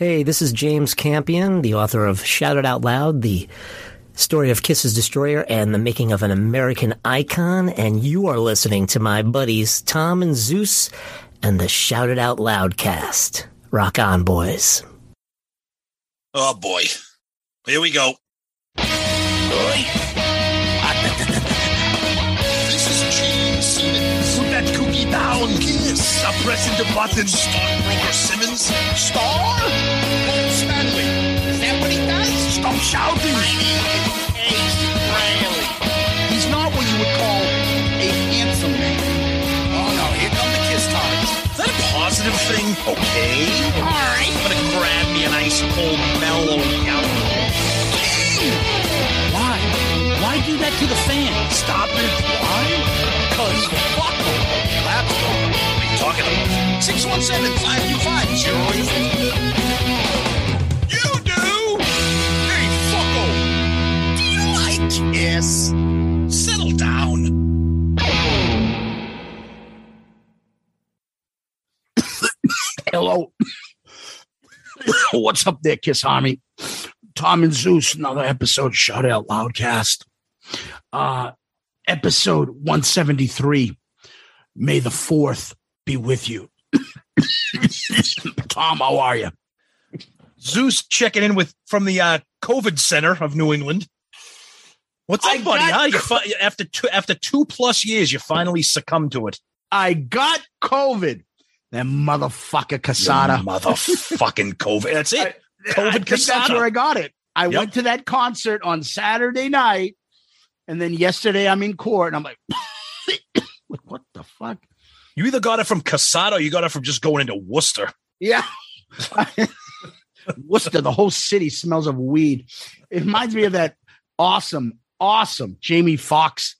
Hey, this is James Campion, the author of Shout It Out Loud, the story of Kiss's Destroyer and the making of an American icon, and you are listening to my buddies Tom and Zeus and the Shout It Out Loud cast. Rock on, boys. Oh boy. Here we go. This is Gene Simmons. Put that cookie down. Pressing the button. Stockbroker Simmons. Star? Paul Stanley. Is that what he does? Stop shouting. My Ace Frehley. He's not what you would call a handsome man. Oh no, here come the kiss times. Is that a positive thing? Okay. All right. I'm gonna grab me an ice cold mellow yellow. Why? Why do that to the fan? Stop it. Why? Because fuck them. That's talking about. 617-525-0850. You do? Hey, fucko. Do you like Kiss? Settle down. Hello. What's up there, Kiss Army? Tom and Zeus, another episode, Shout Out Loudcast. Uh, episode 173. May the 4th be with you. Tom, how are you? Zeus checking in with from the uh, COVID Center of New England. What's up, I buddy? got- Huh? You fi- after two after two plus years, you finally succumbed to it. I got COVID. That motherfucker Casada. Motherfucking COVID. That's it. I COVID think that's where I got it. I Yep. went to that concert on Saturday night, and then yesterday I'm in court, and I'm like, what the fuck? You either got it from Casada or you got it from just going into Worcester. Yeah. Worcester, the whole city smells of weed. It reminds me of that awesome, awesome Jamie Foxx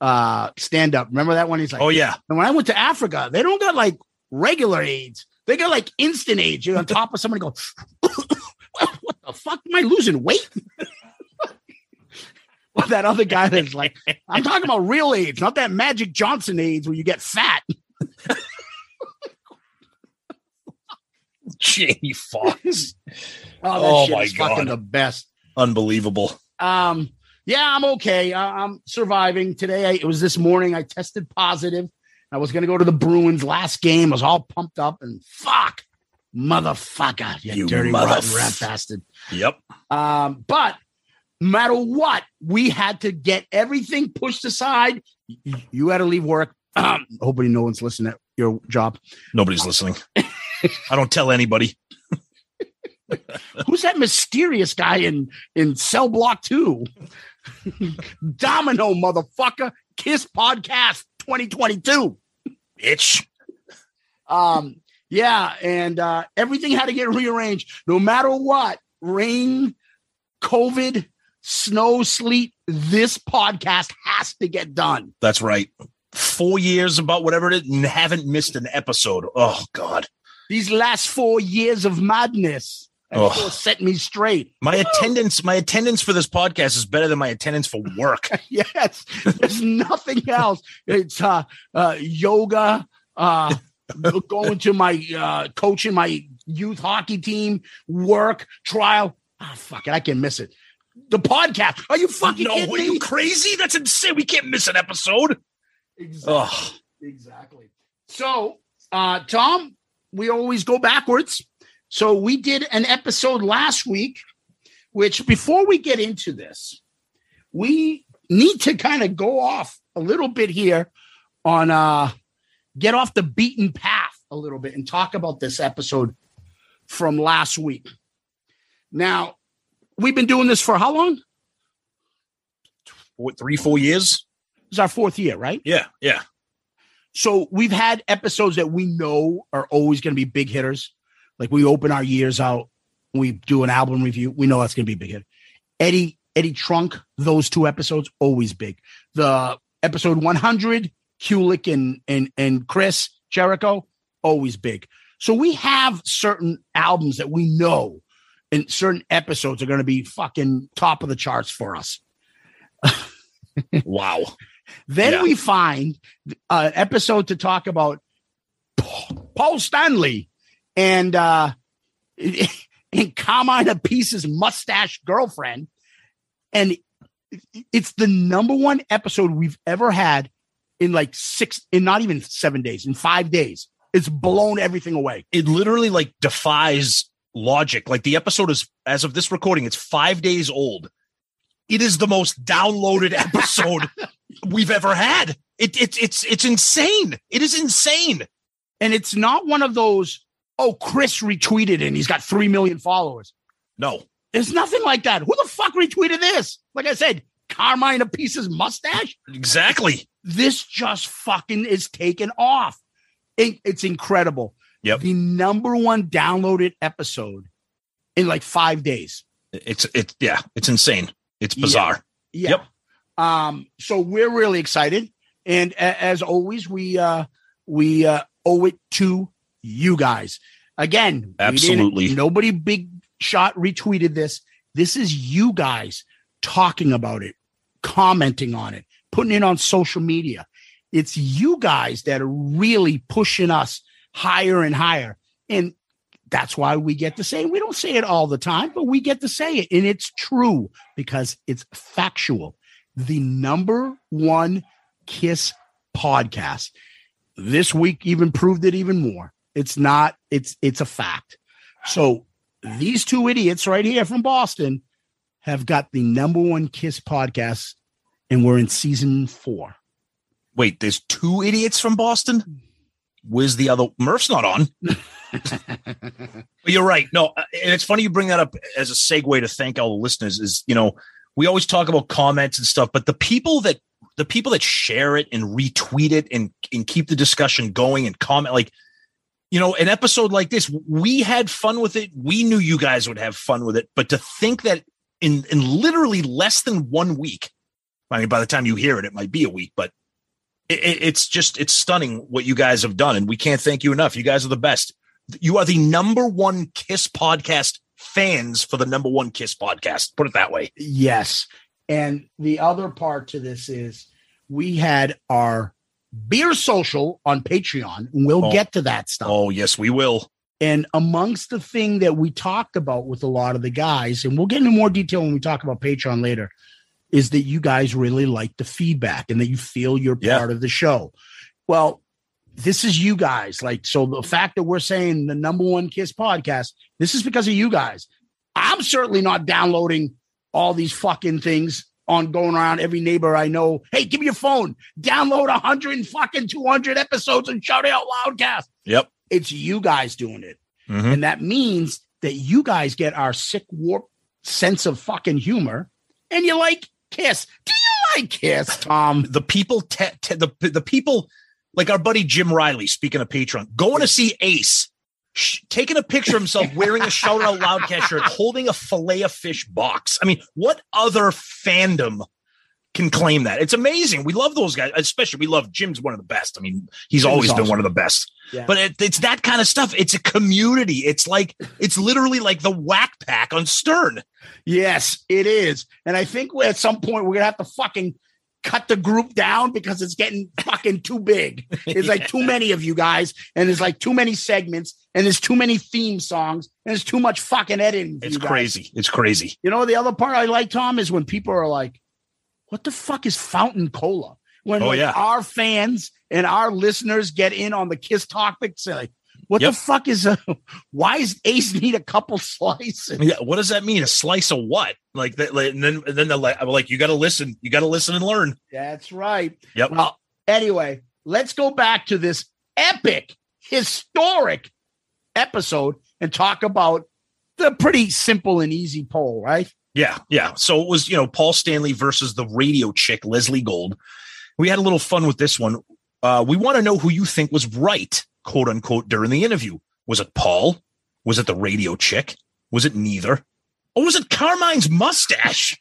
uh stand up. Remember that one? He's like, Oh yeah. and when I went to Africa, they don't got like regular AIDS. They got like instant AIDS. You're on top of somebody go, what the fuck? Am I losing weight? Well, that other guy that's like, I'm talking about real AIDS, not that Magic Johnson AIDS where you get fat. Jamie Foxx. Oh, that Oh, shit my is fucking God. the best. Unbelievable. Um, yeah, I'm okay. I- I'm surviving today. I, it was this morning. I tested positive. I was going to go to the Bruins last game. I was all pumped up and fuck, motherfucker, you, You dirty mother- rotten rat bastard. Yep. Um, but no matter what, we had to get everything pushed aside. You had to leave work. Um, hopefully, no one's listening at your job. Nobody's listening. I don't tell anybody. Who's that mysterious guy in in Cell Block Two? Domino, motherfucker. Kiss Podcast 2022. Bitch. Um, yeah, and uh, everything had to get rearranged, no matter what. Rain, COVID, snow, sleet. This podcast has to get done. That's right. Four years about whatever it is, and haven't missed an episode. Oh God. These last four years of madness still set me straight. My attendance, my attendance for this podcast is better than my attendance for work. yes, there's nothing else. It's uh, uh, yoga, uh, going to my uh, coaching my youth hockey team, work, trial. Ah, fuck it, I can miss it. The podcast. Are you fucking no, kidding are me? you crazy? That's insane. We can't miss an episode. Exactly. Oh, Exactly. So, uh, Tom, we always go backwards. So we did an episode last week, which before we get into this, we need to kind of go off a little bit here on uh get off the beaten path a little bit and talk about this episode from last week. Now, we've been doing this for how long? what, three, four years? Is our fourth year, right? Yeah, yeah. So we've had episodes that we know are always going to be big hitters. Like we open our years out we do an album review. We know that's going to be a big hit. Eddie Eddie Trunk, those two episodes always big. The episode 100, Kulick and and and Chris Jericho, always big. So we have certain albums that we know and certain episodes are going to be fucking top of the charts for us. wow. Then Yeah. we find an episode to talk about Paul Stanley and uh and Carmine Appice's mustache girlfriend. And it's the number one episode we've ever had in like six, in not even seven days, in five days. It's blown everything away. It literally like defies logic. Like the episode is, as of this recording, it's five days old. It is the most downloaded episode we've ever had. It, it's it's it's insane. It is insane. And it's not one of those, oh, Chris retweeted and he's got 3 million followers. No, There's nothing like that. Who the fuck retweeted this? Like I said, Carmine Appice's mustache. exactly. This just fucking is taken off. It- it's incredible. Yep. The number one downloaded episode in like five days. It's it's yeah, it's insane. It's Yeah. bizarre. Yeah. Yep. Um, so we're really excited. And a- as always, we uh we uh owe it to you guys. Again, Absolutely. nobody big shot retweeted this. This is you guys talking about it, commenting on it, putting it on social media. It's you guys that are really pushing us higher and higher. And that's why we get to say it. we don't say it all the time, but we get to say it. And it's true because it's factual. The number one kiss podcast this week even proved it even more. It's not, it's it's a fact. So these two idiots right here from Boston have got the number one kiss podcast, and we're in season four. Wait, there's two idiots from Boston. Where's the other? Murph's not on. But you're right. No, uh, and it's funny you bring that up as a segue to thank all the listeners. Is you know we always talk about comments and stuff, but the people that the people that share it and retweet it and and keep the discussion going and comment like you know an episode like this we had fun with it. We knew you guys would have fun with it but to think that in in literally less than one week i mean by the time you hear it it might be a week but it, it- it's just it's stunning what you guys have done and we can't thank you enough. You guys are the best. You are the number one kiss podcast fans for the number one kiss podcast put it that way Yes. And the other part to this is we had our beer social on Patreon, and we'll Oh. get to that stuff. oh yes we will And amongst the thing that we talked about with a lot of the guys, and we'll get into more detail when we talk about Patreon later, is that you guys really like the feedback and that you feel you're Yeah. part of the show. Well, this is you guys. Like, so the fact that we're saying the number one kiss podcast, this is because of you guys. I'm certainly not downloading all these fucking things on going around every neighbor I know. Hey, give me your phone, download a hundred and fucking 200 episodes and shout out loudcast. yep It's you guys doing it. Mhm. And that means that you guys get our sick warp sense of fucking humor and you like Kiss. Do you like Kiss, Tom? the people te- te- the the people like our buddy Jim Riley speaking of Patreon going to see Ace sh- taking a picture of himself wearing a shout out loudcast shirt holding a fillet of fish box. I mean what other fandom can claim that? It's amazing. We love those guys especially we love Jim's one of the best. I mean he's Jim's always been one of the best. Yeah. but it, it's that kind of stuff. It's a community. It's like it's literally like the whack pack on Stern. Yes, it is. And I think at some point we're gonna have to fucking cut the group down because it's getting fucking too big. It's like too many of you guys, and there's like too many segments, and there's too many theme songs, and there's too much fucking editing. it's crazy it's crazy You know, the other part I like, Tom, is when people are like, what the fuck is fountain cola? When Oh, like, yeah. our fans and our listeners get in on the kiss topic, say, like, what Yep. the fuck is a why is Ace need a couple slices? Yeah, what does that mean? A slice of what? Like that, like, and then and then they're like, I'm like, you got to listen, you got to listen and learn. That's right. Yep. Well, anyway, let's go back to this epic, historic episode and talk about the pretty simple and easy poll, right? Yeah, yeah. So it was, you know, Paul Stanley versus the radio chick Leslie Gold. We had a little fun with this one. Uh, we want to know who you think was right, quote unquote, during the interview. Was it Paul? Was it the radio chick? Was it neither? Or was it Carmine's mustache?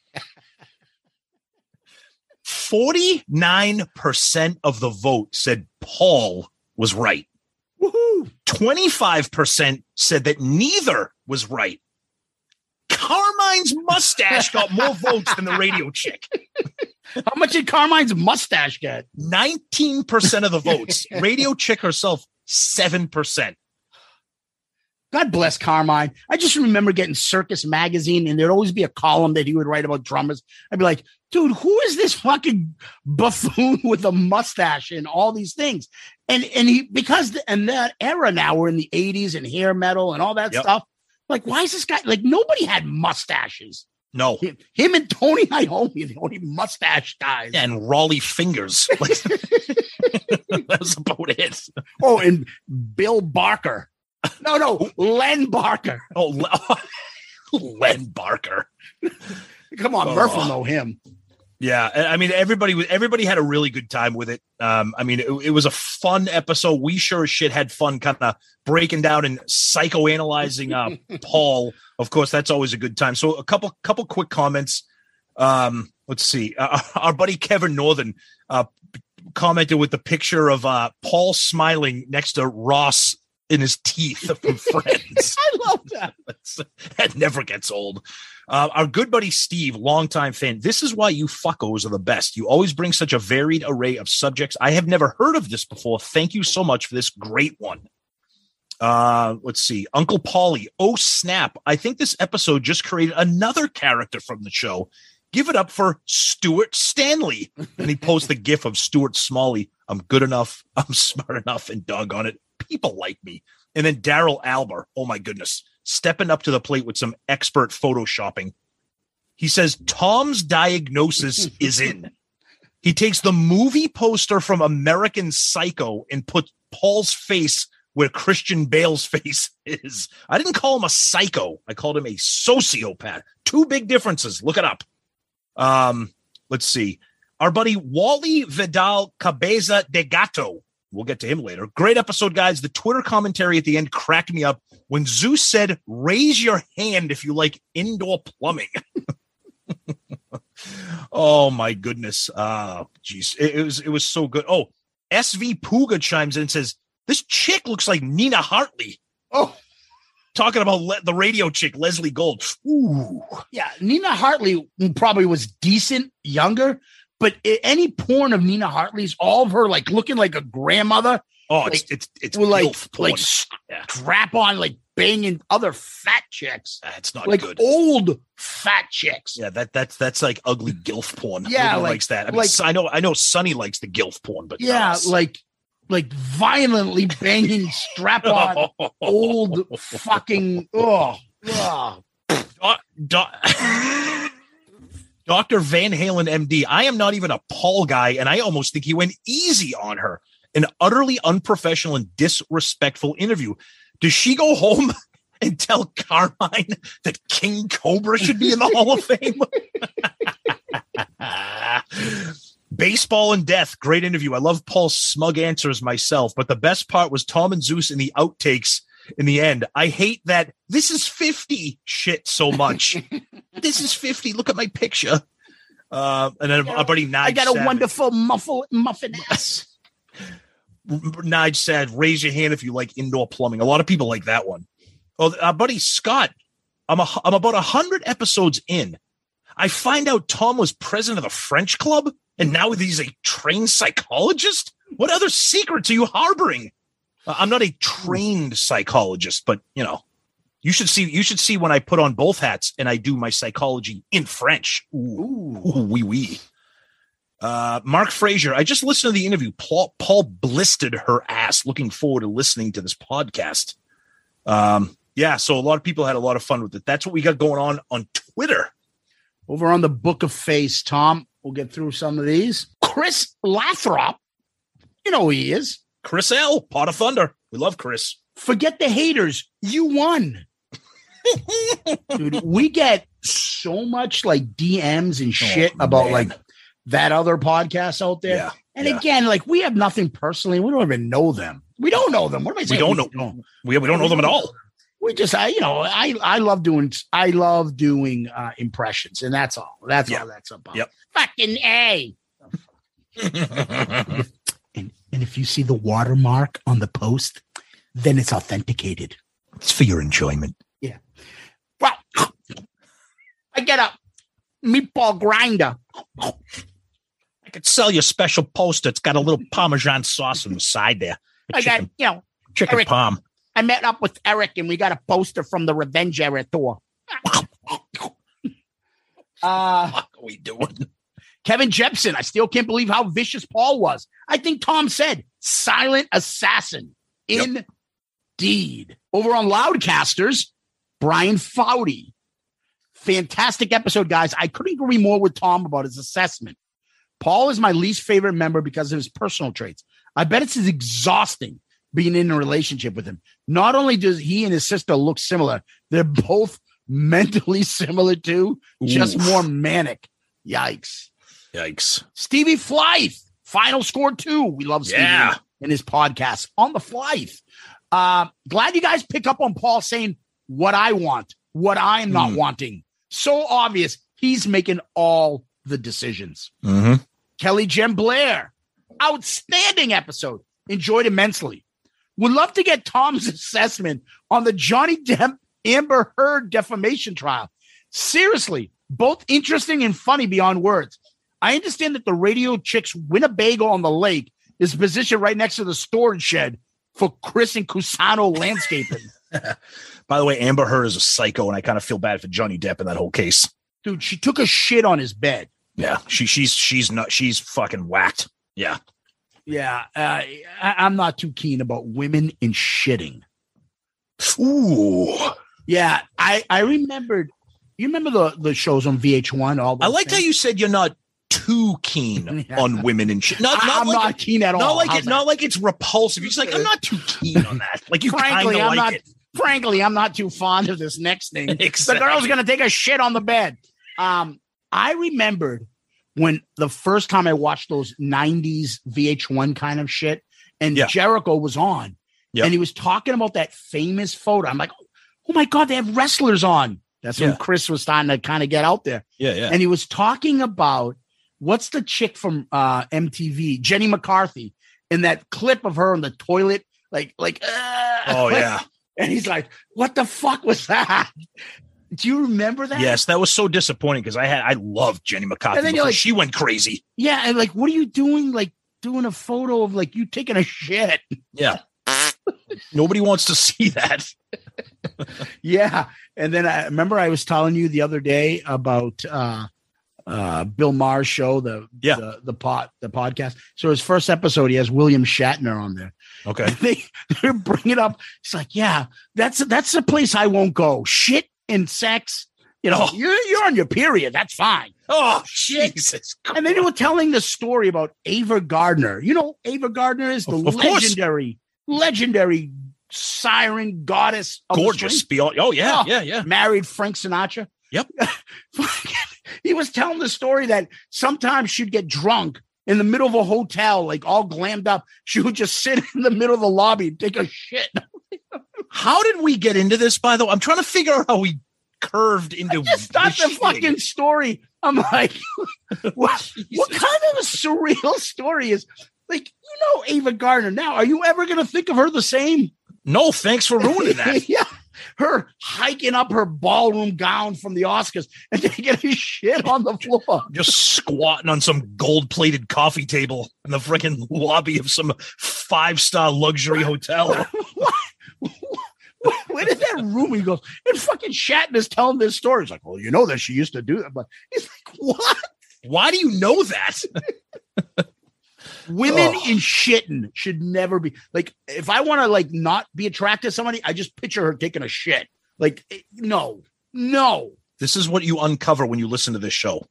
49% of the vote said Paul was right. Woohoo! 25% said that neither was right. Carmine's mustache got more votes than the radio chick. How much did Carmine's mustache get? 19% of the votes. Radio chick herself, 7%. God bless Carmine. I just remember getting Circus magazine, and there'd always be a column that he would write about drummers. I'd be like, dude, who is this fucking buffoon with a mustache and all these things? And and he because the, in that era now we're in the 80s and hair metal and all that Yep. stuff. Like, why is this guy like nobody had mustaches? No. Him, him and Tony Iommi the only mustache guys. And Rollie Fingers. Like, that was about it. Oh, and Bill Barker. No, no, Len Barker. Oh, Len Barker. Come on, Oh. Murph will know him. Yeah, I I mean everybody everybody had a really good time with it. Um, I mean it, it was a fun episode. We sure as shit had fun, kind of breaking down and psychoanalyzing uh, Paul. Of course, that's always a good time. So a couple couple quick comments. Um, let's see. Uh, our buddy Kevin Northern uh, commented with the picture of uh, Paul smiling next to Ross in his teeth from Friends. I love that. That never gets old. Uh, our good buddy Steve, longtime fan. This is why you fuckos are the best. You always bring such a varied array of subjects. I have never heard of this before. Thank you so much for this great one. Uh, let's see. Uncle Paulie. Oh, snap. I think this episode just created another character from the show. Give it up for Stuart Stanley. And he posts the gif of Stuart Smalley. I'm good enough. I'm smart enough. And doggone it, people like me. And then Daryl Alber. Oh my goodness. Stepping up to the plate with some expert photoshopping. He says Tom's diagnosis is in. He takes the movie poster from American Psycho and puts Paul's face where Christian Bale's face is. I didn't call him a psycho. I called him a sociopath. Two big differences. Look it up. Um, let's see. Our buddy Wally Vidal Cabeza de Gato. We'll get to him later. Great episode, guys. The Twitter commentary at the end cracked me up when Zeus said, Raise your hand if you like indoor plumbing. oh my goodness. Uh jeez. It, it was it was so good. Oh, SV Puga chimes in and says, This chick looks like Nina Hartley. Oh, Talking about le- the radio chick, Leslie Gold. Ooh. yeah. Nina Hartley probably was decent younger, but any porn of Nina Hartley's, all of her like looking like a grandmother, Oh, it's Like- it's it's with like porn. like strap on, like banging other fat chicks, That's not like good. old fat chicks. Yeah, that that's that's like ugly gilf porn. Yeah, like- likes that. I mean, like- I know I know Sonny likes the gilf porn, but Yeah, us. like like violently banging strap on old fucking oh, oh. Doc- Dr. Van Halen, MD. I am not even a Paul guy, and I almost think he went easy on her. An utterly unprofessional and disrespectful interview. Does she go home and tell Carmine that King Cobra should be in the Hall of Fame? Baseball and death. Great interview. I love Paul's smug answers myself, but the best part was Tom and Zeus in the outtakes in the end. I hate that this is 50 shit so much. this is 50. Look at my picture. Uh, and then our buddy Nige I got a wonderful muffle muffin ass. Nige said, raise your hand if you like indoor plumbing. A lot of people like that one. Oh, our buddy Scott, I'm a, I'm about a hundred episodes in. I find out Tom was president of the French club and now he's a trained psychologist. What other secrets are you harboring? Uh, I'm not a trained psychologist, but you know, you should see, you should see when I put on both hats and I do my psychology in French. Ooh, ooh wee wee. Uh, Mark Frazier, I just listened to the interview. Paul, Paul blistered her ass. Looking forward to listening to this podcast. Um, yeah, so a lot of people had a lot of fun with it. That's what we got going on on Twitter. Over on the Book of Face, Tom, we'll get through some of these. Chris Lathrop, you know who he is. Chris L, Pot of Thunder. We love Chris. Forget the haters. You won. Dude, we get so much like DMs and oh, shit Oh, about man. like that other podcast out there. Yeah, And yeah. again, like we have nothing personally. We don't even know them. We don't know them. What am I saying? We don't know. We, we don't know them at all. We just I you know I I love doing I love doing uh impressions and that's all that's Yep. all that's about. Yep. Fucking a. And and if you see the watermark on the post, then it's authenticated. it's for your enjoyment. Yeah. Well, I get a meatball grinder. I could sell you a special poster. It's got a little Parmesan sauce on the side there. I got chicken, you know chicken Eric. palm. I met up with Eric and we got a poster from the Revenge Era tour. uh What are we doing? Kevin Jepson, I still can't believe how vicious Paul was. I think Tom said silent assassin. Yep. Indeed. Over on Loudcasters, Brian Foudy. Fantastic episode, guys. I couldn't agree more with Tom about his assessment. Paul is my least favorite member because of his personal traits. I bet it's exhausting being in a relationship with him. Not only does he and his sister look similar, they're both mentally similar too, just Oof. more manic. Yikes. Yikes. Stevie Flythe, final score two. We love Stevie Yeah. and his podcast on the Flythe. Uh, glad you guys pick up on Paul saying what I want, what I am not Mm. wanting. So obvious. He's making all the decisions. Mm-hmm. Kelly Jem Blair, outstanding episode. Enjoyed immensely. Would love to get Tom's assessment on the Johnny Depp Amber Heard defamation trial. Seriously, both interesting and funny beyond words. I understand that the Radio Chicks Winnebago on the lake is positioned right next to the storage shed for Chris and Cusano landscaping. By the way, Amber Heard is a psycho, and I kind of feel bad for Johnny Depp in that whole case. Dude, she took a shit on his bed. Yeah, she she's she's not she's fucking whacked. Yeah, Yeah, uh, I, I'm not too keen about women in shitting. ooh, Yeah, I I remembered. You remember the the shows on VH1? All I liked how you said you're not too keen Yeah. on women and shit. Not, not I'm like not keen at all. not like How's it, that? not like it's repulsive. You're just like I'm not too keen on that. Like you Frankly, I'm like not. it. Frankly, I'm not too fond of this next thing. Exactly. The girl's gonna take a shit on the bed. Um, I remembered when the first time I watched those '90s VH1 kind of shit, and Yeah. Jericho was on, Yep. and he was talking about that famous photo. I'm like, oh my god, they have wrestlers on. That's when Chris was starting to kind of get out there. Yeah, yeah. and he was talking about what's the chick from uh MTV, Jenny McCarthy, in that clip of her on the toilet, like like uh, oh like- yeah. and he's like, "What the fuck was that?" Do you remember that? Yes, that was so disappointing because I had I loved Jenny McCarthy. And then you're like- she went crazy. Yeah, and like, what are you doing? Like doing a photo of like you taking a shit. Yeah. Nobody wants to see that. Yeah, and then I remember I was telling you the other day about uh uh Bill Maher's show, the Yeah. the the pot the podcast. So his first episode, he has William Shatner on there. Okay. they they bring it up. It's like, yeah, that's that's the place I won't go. Shit and sex. You know, Oh. you're you're on your period. That's fine. Oh Jesus! And then they were telling the story about Ava Gardner. You know, Ava Gardner is the Of- of course. legendary, legendary siren goddess. Of gorgeous. Beyond. Oh yeah, Oh. yeah, yeah. Married Frank Sinatra. Yep. he was telling the story that sometimes she'd get drunk in the middle of a hotel, like all glammed up. She would just sit in the middle of the lobby and take a shit. How did we get into this? By the way, I'm trying to figure out how we curved into. just not the shitting. fucking story. I'm like, what, what kind of a surreal story is like, you know, Ava Gardner. Now, are you ever going to think of her the same? No, thanks for ruining that. yeah. Her hiking up her ballroom gown from the Oscars and taking a shit on the floor. Just squatting on some gold-plated coffee table in the freaking lobby of some five-star luxury hotel. Where did that room? He goes, and fucking Shatner's telling this story. He's like, well, you know that she used to do that. But he's like, what? Why do you know that? Women in shitting should never be like. If I want to like not be attracted to somebody, I just picture her taking a shit. Like, eh, no, no. This is what you uncover when you listen to this show.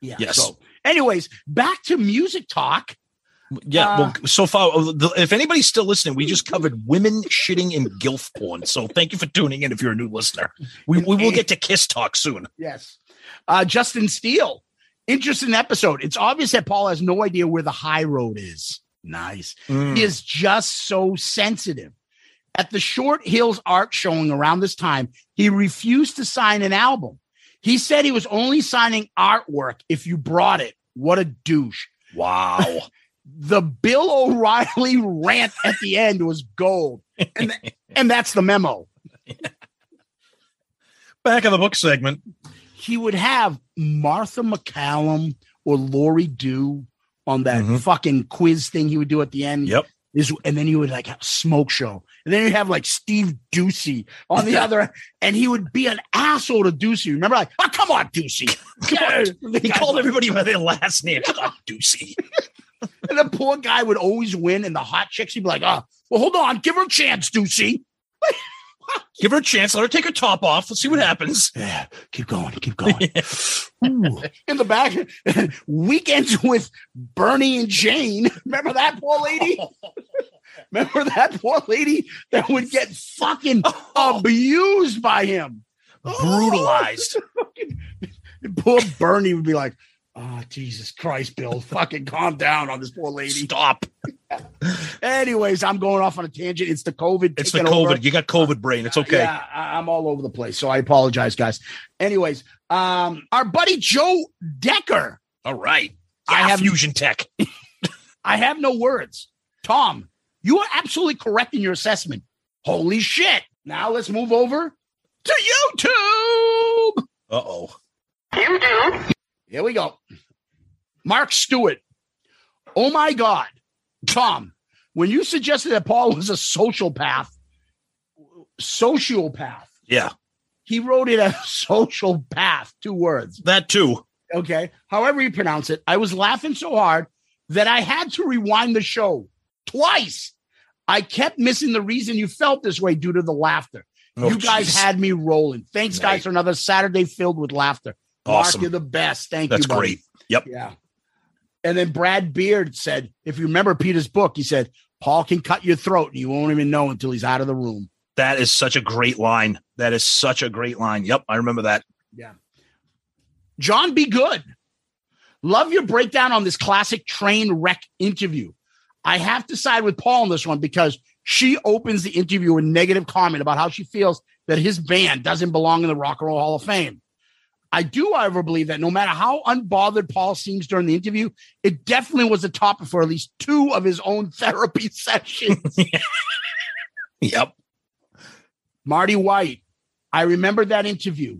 Yeah. Yes. So, anyways, back to music talk. Yeah. Uh, well, so far, uh, if anybody's still listening, we just covered women shitting in gilf porn. So thank you for tuning in. If you're a new listener, we, we will get to kiss talk soon. Yes. Uh, Justin Steele. Interesting episode. It's obvious that Paul has no idea where the high road is. Nice. Mm. He is just so sensitive. At the Short Hills art showing around this time, he refused to sign an album. He said he was only signing artwork if you brought it. What a douche. Wow. The Bill O'Reilly rant at the end was gold. And, and that's the memo. Back of the book segment. He would have Martha MacCallum or Lori Dew on that Mhm. fucking quiz thing he would do at the end. Yep. Is and then you would like have a smoke show. And then you have like Steve Doocy on the other, and he would be an asshole to Doocy. Remember, like, oh, come on, Doocy. Come on. He called everybody by their last name. Come on, Doocy. And the poor guy would always win, and the hot chicks, he'd be like, oh, well, hold on, give her a chance, Doocy. Give her a chance. Let her take her top off. Let's see what happens. Yeah, keep going, keep going. In the back, weekends with Bernie and Jane. Remember that poor lady? Remember that poor lady that would get fucking abused by him, Brutalized. Poor Bernie would be like, "Oh Jesus Christ, Bill, fucking calm down on this poor lady." Stop. Anyways, I'm going off on a tangent. It's the COVID. It's the COVID. over. You got COVID brain. It's okay. Yeah, I- I'm all over the place, so I apologize, guys. Anyways, um, our buddy Joe Decker. All right. I I have- have fusion tech. I have no words. Tom, you are absolutely correct in your assessment. Holy shit. Now let's move over to YouTube. Uh oh. Here we go. Mark Stewart. Oh my God. Tom, when you suggested that Paul was a sociopath, sociopath, Yeah. he wrote it as social path, two words. That too. Okay. However you pronounce it, I was laughing so hard that I had to rewind the show twice. I kept missing the reason you felt this way due to the laughter. Oh, you guys jeez. had me rolling. Thanks, guys, for another Saturday filled with laughter. Mark, Awesome. you're the best. Thank That's you. buddy. great. Yep. Yeah. And then Brad Beard said, if you remember Peter's book, he said, Paul can cut your throat and you won't even know until he's out of the room. That is such a great line. That is such a great line. Yep. I remember that. Yeah. John, be good. Love your breakdown on this classic train wreck interview. I have to side with Paul on this one because she opens the interview with negative comment about how she feels that his band doesn't belong in the Rock and Roll Hall of Fame. I do, however, believe that no matter how unbothered Paul seems during the interview, it definitely was a topic for at least two of his own therapy sessions. Yep. Marty White. I remember that interview.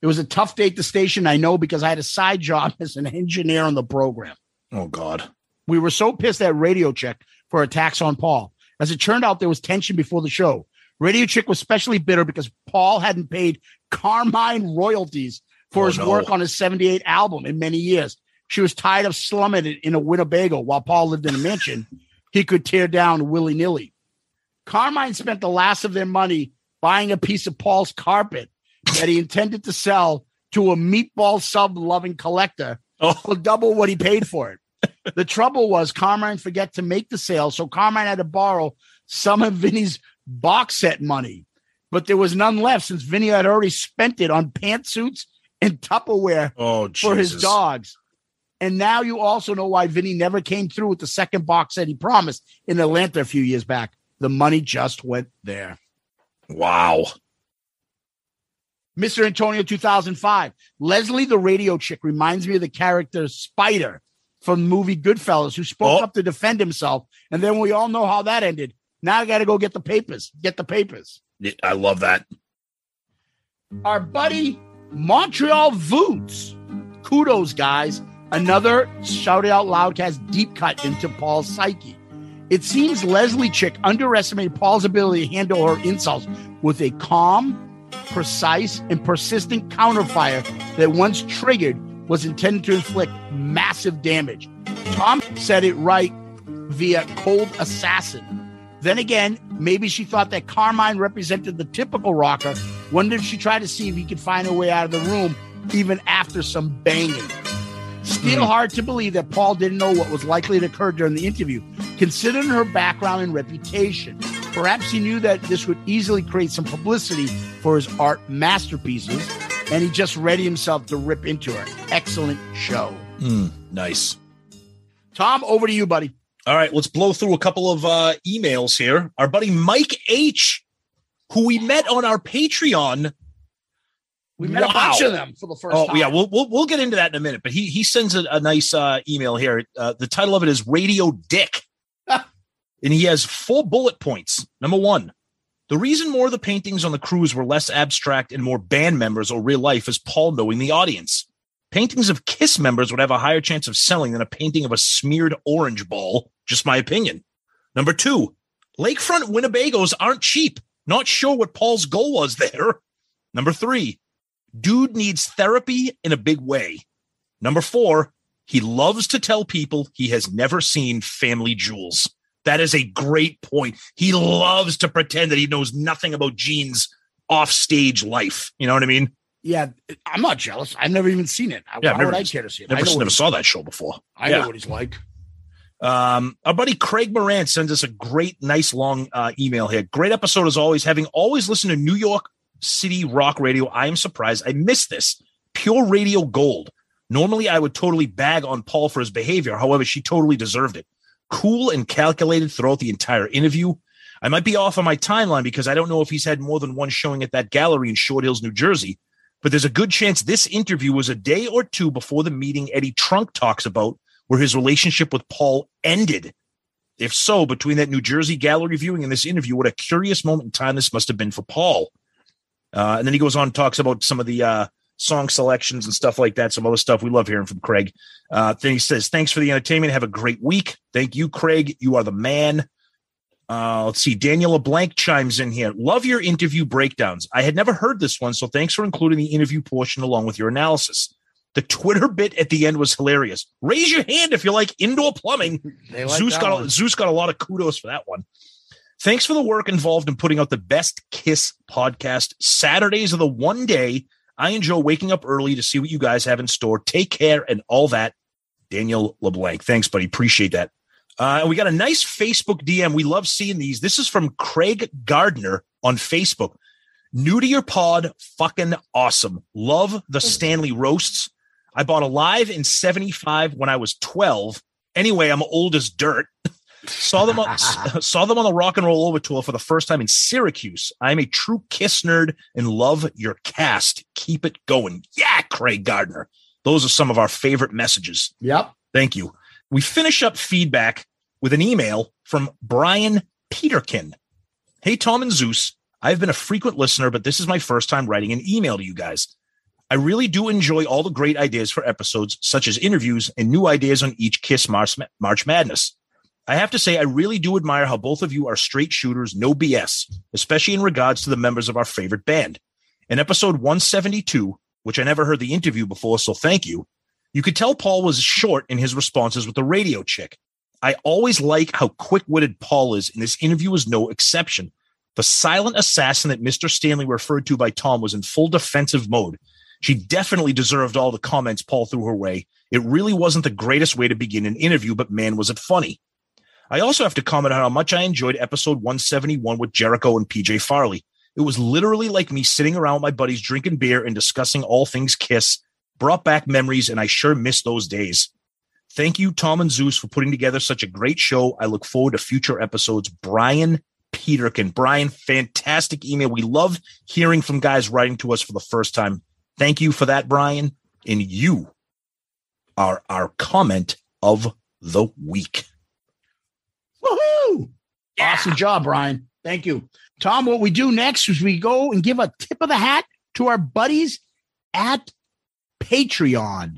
It was a tough day at the station, I know, because I had a side job as an engineer on the program. Oh God. We were so pissed at Radio Chick for attacks on Paul. As it turned out, there was tension before the show. Radio Chick was especially bitter because Paul hadn't paid Carmine royalties for Oh, his no. work on his 78 album in many years. She was tired of slumming it in a Winnebago while Paul lived in a mansion he could tear down willy nilly. Carmine spent the last of their money buying a piece of Paul's carpet that he intended to sell to a meatball sub loving collector Oh. for double what he paid for it. the trouble was Carmine forgot to make the sale, so Carmine had to borrow some of Vinny's box set money. But there was none left since Vinny had already spent it on pantsuits and Tupperware Oh for his dogs. And now you also know why Vinny never came through with the second box that he promised in Atlanta a few years back. The money just went there. Wow. Mr. Antonio 2005. Leslie, the radio chick, reminds me of the character Spider from the movie Goodfellas, who spoke Oh. up to defend himself. And then we all know how that ended. Now I got to go get the papers. Get the papers. I love that. Our buddy Montreal Voots. Kudos, guys. Another shout out loudcast deep cut into Paul's psyche. It seems Leslie Chick underestimated Paul's ability to handle her insults with a calm, precise, and persistent counterfire that once triggered was intended to inflict massive damage. Tom said it right via cold assassin. Then again, maybe she thought that Carmine represented the typical rocker. Wondered if she tried to see if he could find a way out of the room even after some banging. Still hard to believe that Paul didn't know what was likely to occur during the interview, considering her background and reputation. Perhaps he knew that this would easily create some publicity for his art masterpieces, and he just ready himself to rip into her. Excellent show. Mm, nice. Tom, over to you, buddy. All right, let's blow through a couple of uh, emails here. Our buddy Mike H, who we met on our Patreon. We met a bunch of them for the first Oh time. yeah, we'll, we'll we'll get into that in a minute. But he he sends a, a nice uh, email here. Uh, the title of it is Radio Dick, and he has four bullet points. Number one, the reason more of the paintings on the cruise were less abstract and more band members or real life is Paul knowing the audience. Paintings of Kiss members would have a higher chance of selling than a painting of a smeared orange ball. Just my opinion. Number two, lakefront Winnebagos aren't cheap. Not sure what Paul's goal was there. Number three, dude needs therapy in a big way. Number four, he loves to tell people he has never seen Family Jewels. That is a great point. He loves to pretend that he knows nothing about Gene's offstage life. You know what I mean? Yeah, I'm not jealous. I've never even seen it. Yeah, Why never- would I care to see it? Never, I know, what never saw that show before. I yeah. know what he's like. Um, our buddy Craig Moran sends us a great, nice long uh, email here. Great episode as always. Having always listened to New York City rock radio, I am surprised I missed this. Pure radio gold. Normally, I would totally bag on Paul for his behavior. However, she totally deserved it. Cool and calculated throughout the entire interview. I might be off on my timeline because I don't know if he's had more than one showing at that gallery in Short Hills, New Jersey. But there's a good chance this interview was a day or two before the meeting Eddie Trunk talks about where his relationship with Paul ended. If so, between that New Jersey gallery viewing and this interview, what a curious moment in time this must have been for Paul. Uh, and then he goes on and talks about some of the uh, song selections and stuff like that, some other stuff. We love hearing from Craig. Uh, then he says, Thanks for the entertainment. Have a great week. Thank you, Craig. You are the man. Uh, let's see. Daniel LeBlanc chimes in here. Love your interview breakdowns. I had never heard this one, so thanks for including the interview portion along with your analysis. The Twitter bit at the end was hilarious. Raise your hand if you like indoor plumbing. Like Zeus got one. Zeus got a lot of kudos for that one. Thanks for the work involved in putting out the best Kiss podcast. Saturdays are the one day I enjoy waking up early to see what you guys have in store. Take care and all that. Daniel LeBlanc. Thanks, buddy. Appreciate that. Uh, and we got a nice Facebook DM. We love seeing these. This is from Craig Gardner on Facebook. New to your pod, fucking awesome. Love the Stanley roasts. I bought a live in 75 when I was 12. Anyway, I'm old as dirt. saw them on, saw them on the rock and roll over tour for the first time in Syracuse. I'm a true Kiss nerd and love your cast. Keep it going. Yeah, Craig Gardner. Those are some of our favorite messages. Yep. Thank you. We finish up feedback with an email from Brian Peterkin. Hey, Tom and Zeus. I've been a frequent listener, but this is my first time writing an email to you guys. I really do enjoy all the great ideas for episodes, such as interviews and new ideas on each Kiss March, March Madness. I have to say, I really do admire how both of you are straight shooters, no BS, especially in regards to the members of our favorite band. In episode 172, which I never heard the interview before, so thank you, you could tell Paul was short in his responses with the radio chick. I always like how quick witted Paul is, and this interview was no exception. The silent assassin that Mr. Stanley referred to by Tom was in full defensive mode. She definitely deserved all the comments Paul threw her way. It really wasn't the greatest way to begin an interview, but man, was it funny. I also have to comment on how much I enjoyed episode 171 with Jericho and PJ Farley. It was literally like me sitting around with my buddies drinking beer and discussing all things Kiss. Brought back memories, and I sure miss those days. Thank you, Tom and Zeus, for putting together such a great show. I look forward to future episodes. Brian Peterkin. Brian, fantastic email. We love hearing from guys writing to us for the first time. Thank you for that, Brian. And you are our comment of the week. Woohoo! Awesome job, Brian. Thank you. Tom, what we do next is we go and give a tip of the hat to our buddies at Patreon.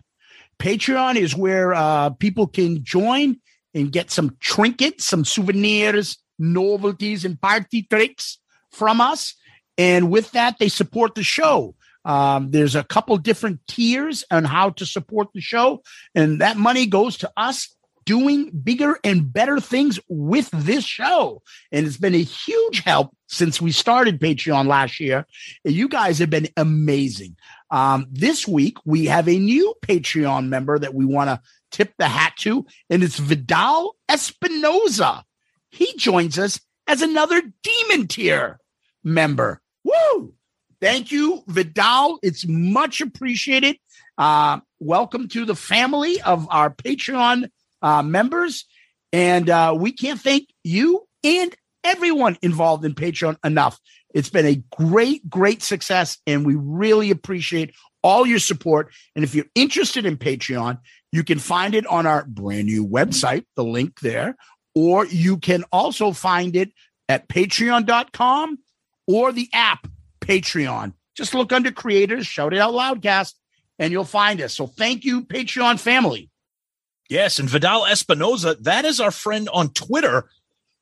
Patreon is where uh, people can join and get some trinkets, some souvenirs, novelties, and party tricks from us. And with that, they support the show. Um, there's a couple different tiers on how to support the show, and that money goes to us doing bigger and better things with this show. And it's been a huge help since we started Patreon last year. And you guys have been amazing. Um, this week, we have a new Patreon member that we want to tip the hat to, and it's Vidal Espinoza. He joins us as another demon tier member. Woo! Thank you, Vidal. It's much appreciated. Uh, welcome to the family of our Patreon uh, members. And uh, we can't thank you and everyone involved in Patreon enough. It's been a great, great success, and we really appreciate all your support. And if you're interested in Patreon, you can find it on our brand new website, the link there, or you can also find it at patreon.com or the app Patreon. Just look under creators, shout it out loudcast, and you'll find us. So thank you, Patreon family. Yes, and Vidal Espinoza, that is our friend on Twitter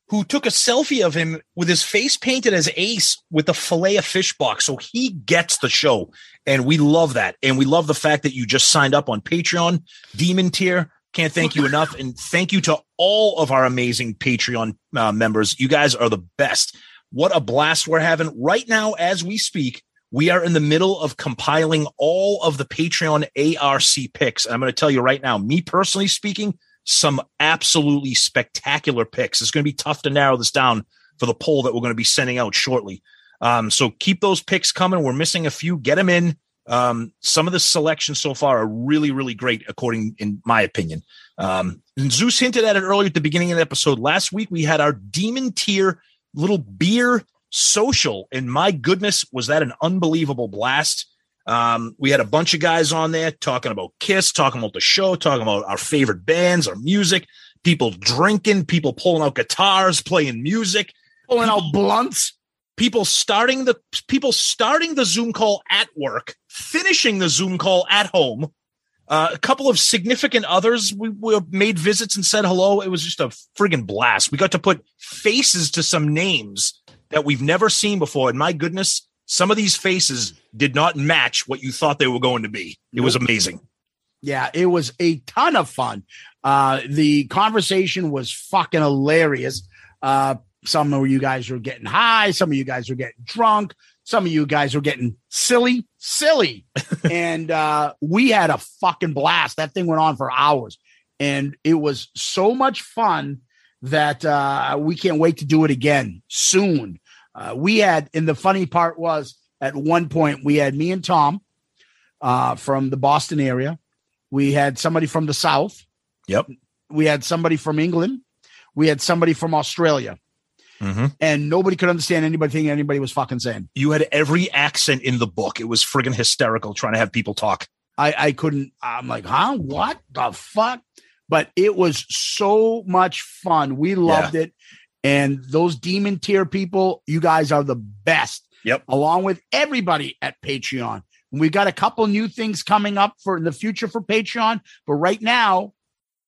who took a selfie of him with his face painted as Ace with a fillet of fish box. So he gets the show. And we love that. And we love the fact that you just signed up on Patreon, Demon Tier. Can't thank you enough. And thank you to all of our amazing Patreon uh, members. You guys are the best. What a blast we're having right now as we speak. We are in the middle of compiling all of the Patreon ARC picks. And I'm going to tell you right now, me personally speaking, some absolutely spectacular picks. It's going to be tough to narrow this down for the poll that we're going to be sending out shortly. Um, so keep those picks coming. We're missing a few. Get them in. Um, some of the selections so far are really, really great, according in my opinion. Um, and Zeus hinted at it earlier at the beginning of the episode. Last week we had our demon tier little beer social, and my goodness, was that an unbelievable blast! Um, we had a bunch of guys on there talking about Kiss, talking about the show, talking about our favorite bands, our music, people drinking, people pulling out guitars, playing music, pulling out blunts, people starting the people starting the Zoom call at work, finishing the Zoom call at home. Uh, a couple of significant others we, we made visits and said hello. It was just a friggin' blast. We got to put faces to some names that we've never seen before. And my goodness, some of these faces did not match what you thought they were going to be. It was amazing. Yeah, it was a ton of fun. Uh, the conversation was fucking hilarious. Uh, some of you guys were getting high, some of you guys were getting drunk, some of you guys were getting silly, silly. and uh, we had a fucking blast. That thing went on for hours. And it was so much fun that uh, we can't wait to do it again soon. Uh, we had, and the funny part was at one point we had me and Tom uh, from the Boston area. We had somebody from the South. Yep. We had somebody from England. We had somebody from Australia. Mm-hmm. And nobody could understand anybody anybody was fucking saying. You had every accent in the book. It was friggin' hysterical trying to have people talk. I, I couldn't, I'm like, huh? What the fuck? But it was so much fun. We loved yeah. it. And those demon tier people, you guys are the best. Yep. Along with everybody at Patreon. And we got a couple new things coming up for in the future for Patreon. But right now,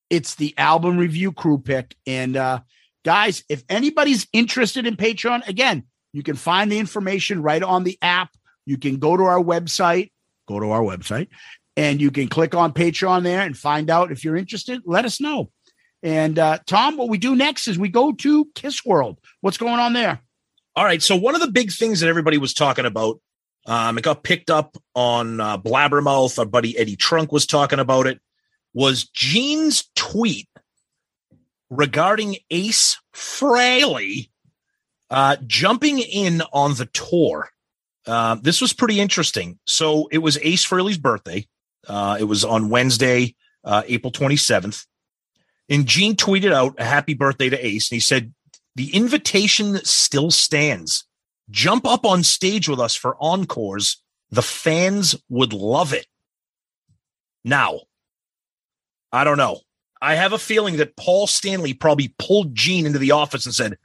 it's the album review crew pick. And uh guys, if anybody's interested in Patreon, again, you can find the information right on the app. You can go to our website, go to our website, and you can click on Patreon there and find out if you're interested. Let us know. And uh, Tom, what we do next is we go to Kiss World. What's going on there? All right. So one of the big things that everybody was talking about, um, it got picked up on uh, Blabbermouth. Our buddy Eddie Trunk was talking about it. Was Gene's tweet regarding Ace Frehley uh, jumping in on the tour. Uh, this was pretty interesting. So it was Ace Frehley's birthday. Uh, it was on Wednesday, uh, April 27th. And Gene tweeted out a happy birthday to Ace. And he said, The invitation still stands. Jump up on stage with us for encores. The fans would love it. Now, I don't know. I have a feeling that Paul Stanley probably pulled Gene into the office and said,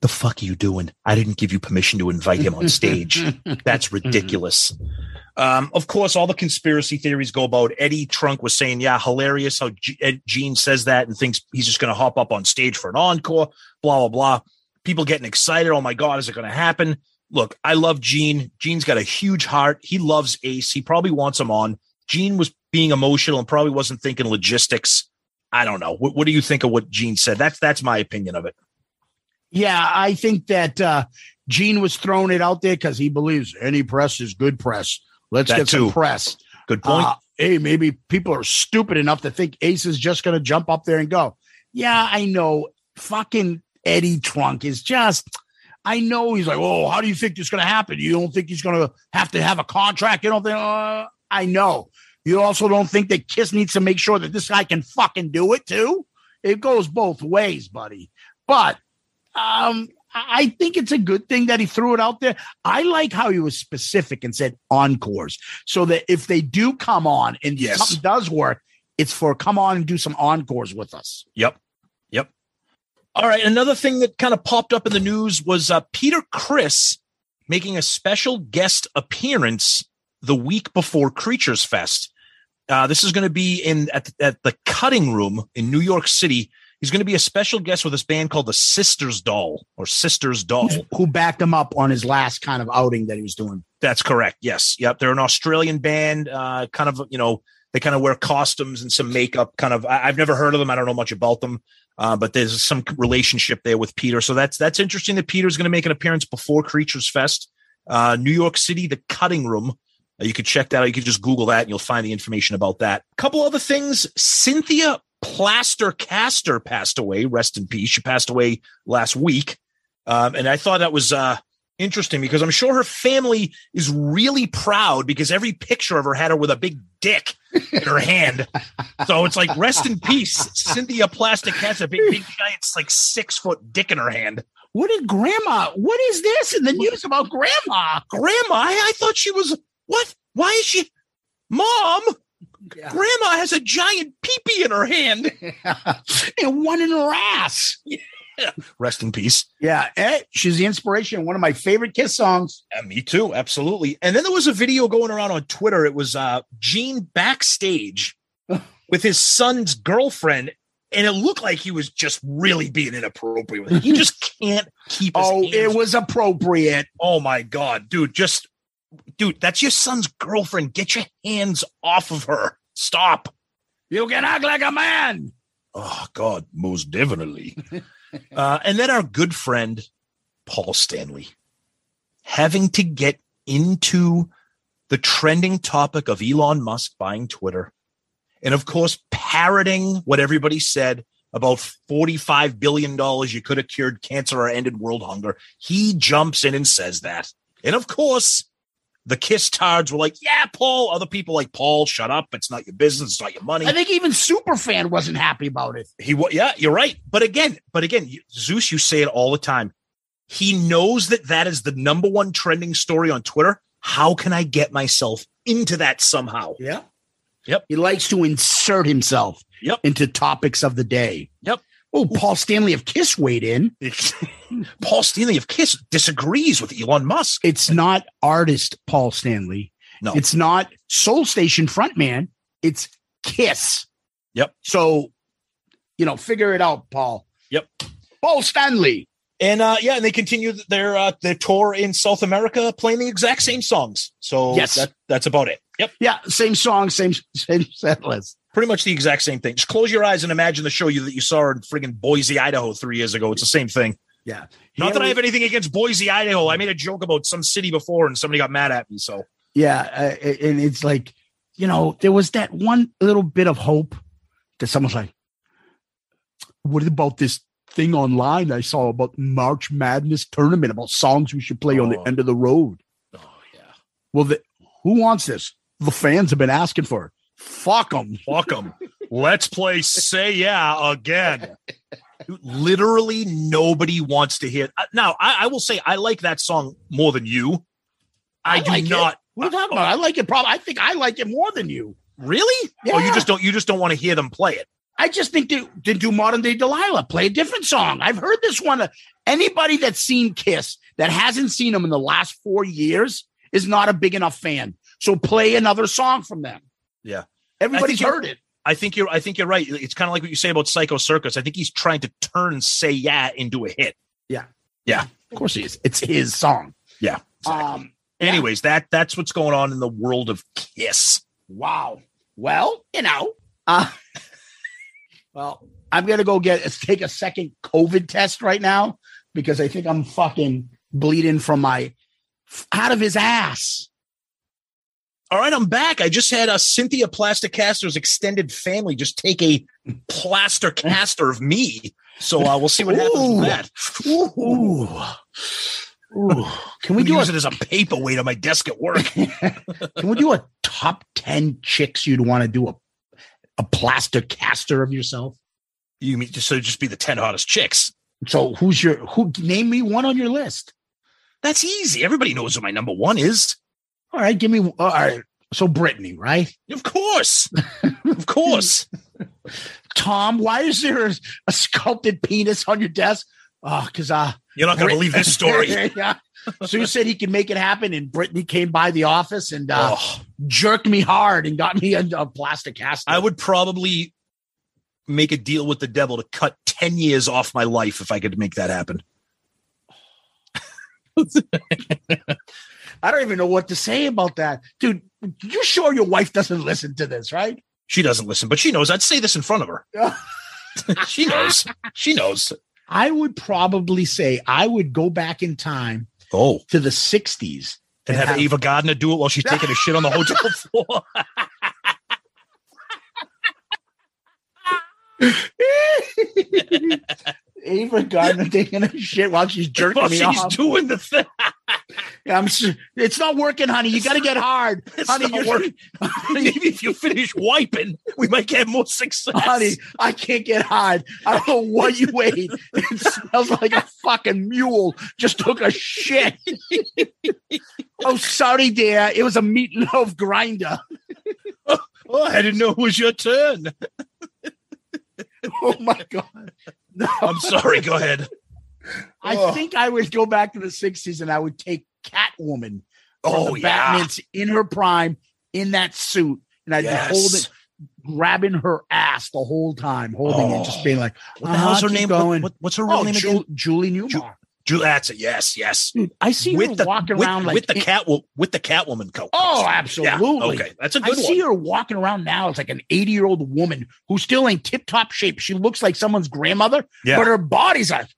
the fuck are you doing? I didn't give you permission to invite him on stage. That's ridiculous. Um, of course, all the conspiracy theories go about Eddie Trunk was saying, yeah, hilarious how G- Gene says that and thinks he's just going to hop up on stage for an encore, blah, blah, blah. People getting excited. Oh my God, is it going to happen? Look, I love Gene. Gene's got a huge heart. He loves Ace. He probably wants him on. Gene was being emotional and probably wasn't thinking logistics. I don't know. What, what do you think of what Gene said? That's that's my opinion of it. Yeah, I think that uh, Gene was throwing it out there because he believes any press is good press. Let's that get too. some press. Good point. Uh, hey, maybe people are stupid enough to think Ace is just going to jump up there and go. Yeah, I know. Fucking Eddie Trunk is just. I know he's like, oh, how do you think this is going to happen? You don't think he's going to have to have a contract? You don't think? Uh, I know. You also don't think that Kiss needs to make sure that this guy can fucking do it too? it goes both ways, buddy. But um, I think it's a good thing that he threw it out there. I like how he was specific and said encores, so that if they do come on and Yes. something does work, it's for come on and do some encores with us. Yep. Yep. All right. Another thing that kind of popped up in the news was uh, Peter Criss making a special guest appearance the week before Creatures Fest. Uh, this is going to be in at, at the Cutting Room in New York City. He's going to be a special guest with this band called the Sisters Doll or Sisters Doll. Who backed him up on his last kind of outing that he was doing? That's correct. Yes. Yep. They're an Australian band. Uh, kind of, you know, they kind of wear costumes and some makeup. Kind of, I, I've never heard of them. I don't know much about them. Uh, but there's some relationship there with Peter. So that's that's interesting that Peter's going to make an appearance before Creatures Fest, uh, New York City, the Cutting Room. Uh, you could check that out. You could just Google that and you'll find the information about that. A couple other things. Cynthia Plaster Caster passed away. Rest in peace. She passed away last week. Um, and I thought that was uh, interesting because I'm sure her family is really proud because every picture of her had her with a big dick in her hand. So it's like rest in peace. Cynthia Plastic has a big, big giant, like six foot dick in her hand. What did Grandma? What is this in the news about Grandma? Grandma, I, I thought she was what? Why is she? Mom, Grandma has a giant peepee in her hand. and one in her ass. Rest in peace. Yeah, eh, she's the inspiration. One of my favorite Kiss songs. Yeah, me too, absolutely. And then there was a video going around on Twitter. It was uh Gene backstage with his son's girlfriend, and it looked like he was just really being inappropriate. He just can't keep his Oh, it was appropriate. Oh my god, dude, just dude, that's your son's girlfriend. Get your hands off of her. Stop. You can act like a man. Oh God, most definitely. uh, and then our good friend Paul Stanley having to get into the trending topic of Elon Musk buying Twitter, and of course parroting what everybody said about forty-five billion dollars you could have cured cancer or ended world hunger. He jumps in and says that, and of course. The Kiss tards were like, "Yeah, Paul." Other people like Paul, shut up. It's not your business. It's not your money I think even Superfan wasn't happy about it. he yeah you're right but again but again zeus you say it all the time he knows that that is the number one trending story on twitter how can i get myself into that somehow Yeah. Yep. He likes to insert himself Yep. into topics of the day. Yep. Oh, Paul Stanley of Kiss weighed in. paul stanley of kiss disagrees with elon musk It's not artist Paul Stanley. no It's not Soul Station frontman. It's Kiss. Yep. So, you know, figure it out, Paul. Yep. Paul Stanley. and uh yeah and they continue their uh their tour in south america playing the exact same songs so Yes. that, that's about it yep Yeah, same song, same same set list. Pretty much the exact same thing just close your eyes and imagine the show you that you saw in friggin' boise idaho three years ago it's the same thing Yeah. Not that I have anything against Boise, Idaho. I made a joke about some city before and somebody got mad at me. So Yeah, uh, and it's like, you know, there was that one little bit of hope that someone's like, "What about this thing online I saw about March Madness tournament about songs we should play on the Oh. end of the road?" oh yeah. Well, the, who wants this? The fans have been asking for it. Fuck them. Fuck them. Let's play Say Yeah again. Literally nobody wants to hear. uh, Now, I, I will say I like that song more than you. I, do like it. not. What are you talking about? I like it. Probably. I think I like it more than you. Really? Yeah. Oh, you just don't. You just don't want to hear them play it. I just think to do modern day Delilah, play a different song. I've heard this one. Anybody that's seen Kiss that hasn't seen them in the last four years is not a big enough fan. So play another song from them. Yeah. Everybody's heard it. I think you're. I think you're right. It's kind of like what you say about Psycho Circus. I think he's trying to turn "Say Yeah" into a hit. Yeah, yeah. Of course he is. It's his song. Yeah. exactly. Um, Yeah. Anyways, that that's what's going on in the world of Kiss. wow. Well, you know, uh, well, I'm gonna go get take a second COVID test right now because I think I'm fucking bleeding from my out of his ass. All right, I'm back. I just had a Cynthia Plaster Caster's extended family just take a plaster caster of me. So uh, we'll see what happens Ooh. with that. Ooh. Ooh. Can we do use a it as a paperweight on my desk at work. Can we do a top 10 chicks you'd want to do a, a plaster caster of yourself? You mean just so just be the ten hottest chicks? So who's your who? Name me one on your list. That's easy. Everybody knows who my number one is. All right, give me. All right, so Brittany, right? Of course, of course. Tom, why is there a, a sculpted penis on your desk? Oh, because uh, You're not gonna Brit- believe this story. yeah. Sue said he could make it happen, and Brittany came by the office and uh, Oh, jerked me hard and got me a, a plastic cast. I would probably make a deal with the devil to cut ten years off my life if I could make that happen. I don't even know what to say about that, dude. You sure your wife doesn't listen to this, right? She doesn't listen, but she knows. I'd say this in front of her. she knows. She knows. I would probably say I would go back in time Oh, to the '60s and have Ava Gardner do it while she's taking a shit on the hotel floor. Ava Gardner taking a shit while she's jerking while me she's off. She's doing the thing. I'm, it's not working, honey. You got to get hard, It's honey. not you're- working. Maybe if you finish wiping, we might get more success. honey, I can't get hard. I don't know what you ate. It smells like a fucking mule just took a shit. oh, sorry, dear. It was a meatloaf grinder. Oh, I didn't know it was your turn. Oh my god. No, I'm sorry. Go ahead. I Oh. think I would go back to the 60s and I would take Catwoman. Oh the yeah. Batman's in her prime in that suit. And I'd Yes. be holding, grabbing her ass the whole time, holding it, just Oh. being like, What the hell's her Uh-huh, name? going. What, what's her real oh, name Ju- again? Julie Newmar. Ju- that's it. Yes, yes. Dude, I see her the walking with, around like with the cat with the Catwoman coat. Oh, Yeah, absolutely. okay, that's a good see one. See her walking around now as like an 80 year old woman who's still in tip top shape. She looks like someone's grandmother, Yeah. but her body's like,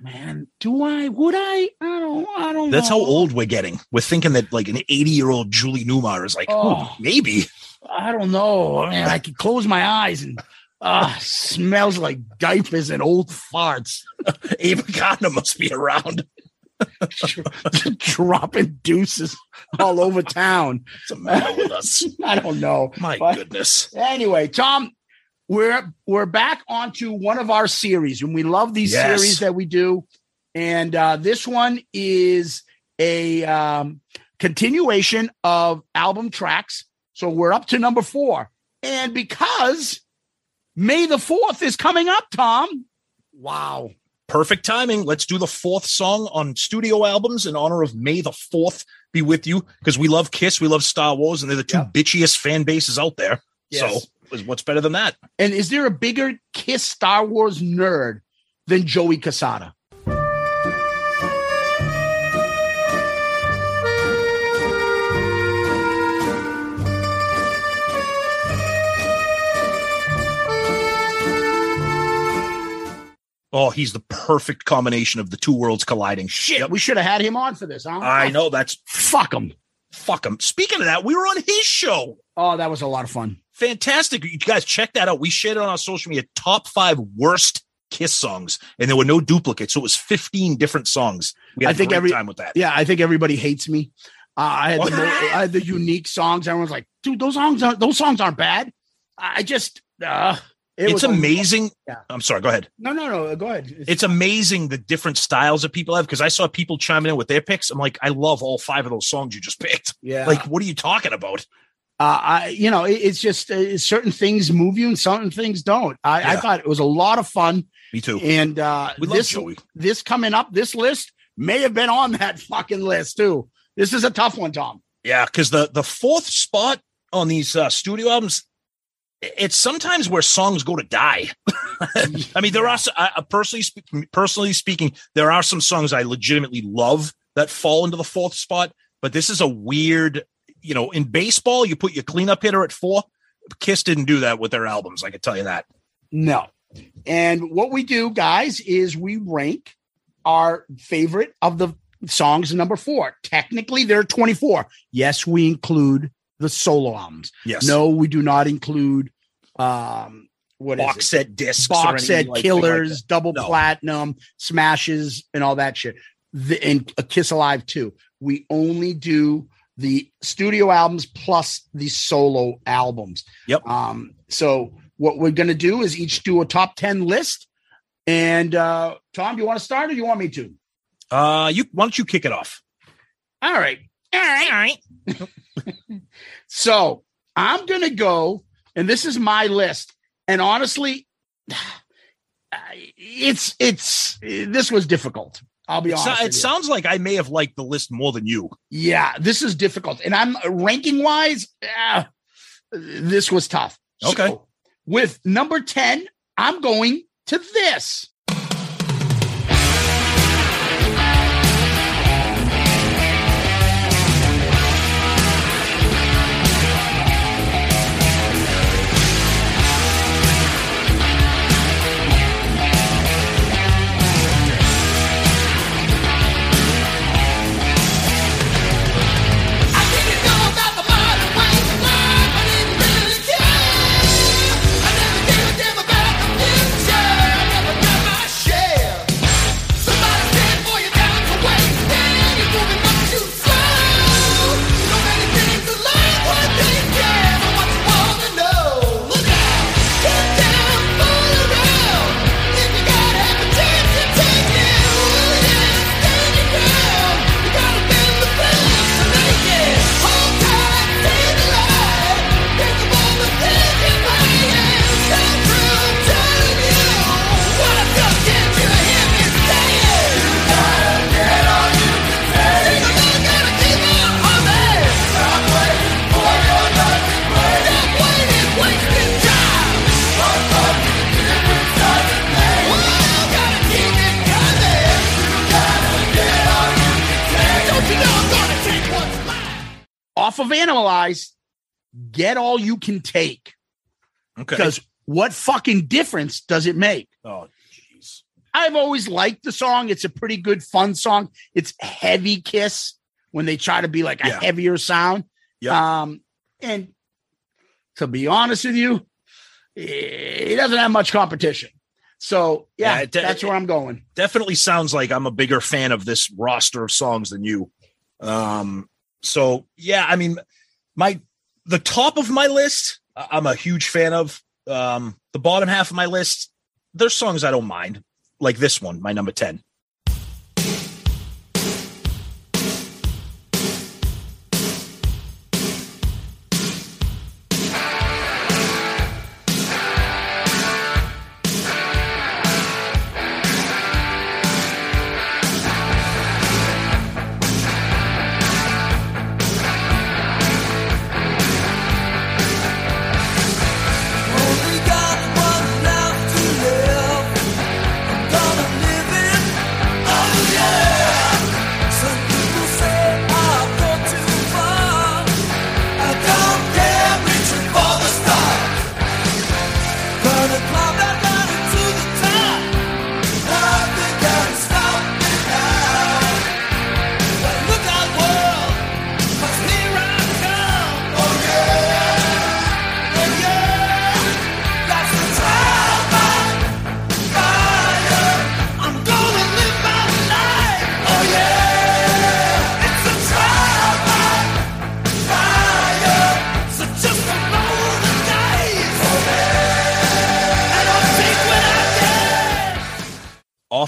man, do I, would I? I don't, I don't That's how old we're getting. We're thinking that like an 80 year old Julie Newmar is like, Oh. maybe. I don't know. Man, I can close my eyes and uh smells like diapers and old farts Ava Gardner must be around. dropping deuces all over town. What's the matter with us? I don't know. My But- goodness. Anyway, Tom, we're we're back onto one of our series, and we love these Yes. series that we do. And uh, this one is a um, continuation of album tracks. So we're up to number four, and because May the fourth is coming up, Tom. Wow. Perfect timing. Let's do the fourth song on studio albums in honor of May the 4th be with you because we love Kiss, we love Star Wars, and they're the two Yeah. bitchiest fan bases out there. Yes. So, what's better than that? And is there a bigger Kiss Star Wars nerd than Joey Casada? Oh, he's the perfect combination of the two worlds colliding. Shit, Yep. we should have had him on for this, huh? I know that's Fuck him. fuck him. Speaking of that, we were on his show. Oh, that was a lot of fun. Fantastic. You guys check that out. We shared it on our social media top five worst Kiss songs, and there were no duplicates. So it was 15 different songs. We had I a think great every- time with that. Yeah, I think everybody hates me. Uh, I had the I had the unique songs. Everyone's like, dude, those songs aren't those songs aren't bad. I just uh, it it's amazing. Yeah. I'm sorry. Go ahead. no, no, no. Go ahead. It's amazing the different styles that people have because I saw people chiming in with their picks. I'm like, I love all five of those songs you just picked. yeah. Like, what are you talking about? uh, I, you know, it, it's just uh, certain things move you and certain things don't. I, I thought it was a lot of fun. Me too. And uh, We love this Joey. this coming up, this list may have been on that fucking list too. This is a tough one, Tom. Yeah, because the the fourth spot on these uh, studio albums, it's sometimes where songs go to die. I mean, there are I personally spe- personally speaking, there are some songs I legitimately love that fall into the fourth spot, but this is a weird. You know, in baseball, you put your cleanup hitter at four. Kiss didn't do that with their albums. I can tell you that. No. And what we do, guys, is we rank our favorite of the songs number four. Technically, there are 24. Yes, we include the solo albums. Yes. No, we do not include um what box set discs, or box set anything like- killers, double No. platinum, smashes, and all that shit. The, and a Kiss Alive too. We only do the studio albums plus the solo albums. Yep. Um, so what we're to do is each do a top 10 list. And uh, Tom, do you want to start or do you want me to? Uh, you why don't you kick it off? All right. All right. All right. so I'm to go, and this is my list. And honestly, it's, it's, this was difficult. I'll be honest. so- it sounds like I may have liked the list more than you. Yeah, this is difficult. And I'm ranking wise, ah, this was tough. Okay. So, with number 10, I'm going to this. Off of Animalize, get all you can take. Okay. Because what fucking difference does it make? oh, jeez. I've always liked the song. It's a pretty good, fun song. It's heavy kiss when they try to be like a Yeah. heavier sound. Yeah. Um, and to be honest with you, it doesn't have much competition. So yeah, Yeah, it- that's where I'm going. Definitely sounds like I'm a bigger fan of this roster of songs than you. Um, so yeah, I mean, my the top of my list, I'm a huge fan of. Um, the bottom half of my list, there's songs I don't mind, like this one, my number ten.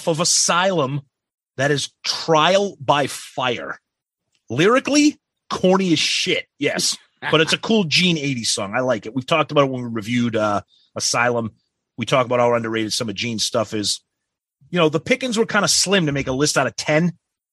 Off of Asylum that is Trial by Fire. Lyrically, corny as shit. Yes. but it's a cool Gene 80s song. I like it. We've talked about it when we reviewed uh Asylum. We talk about how underrated some of Gene's stuff is. You know, the pickings were kind of slim to make a list out of 10,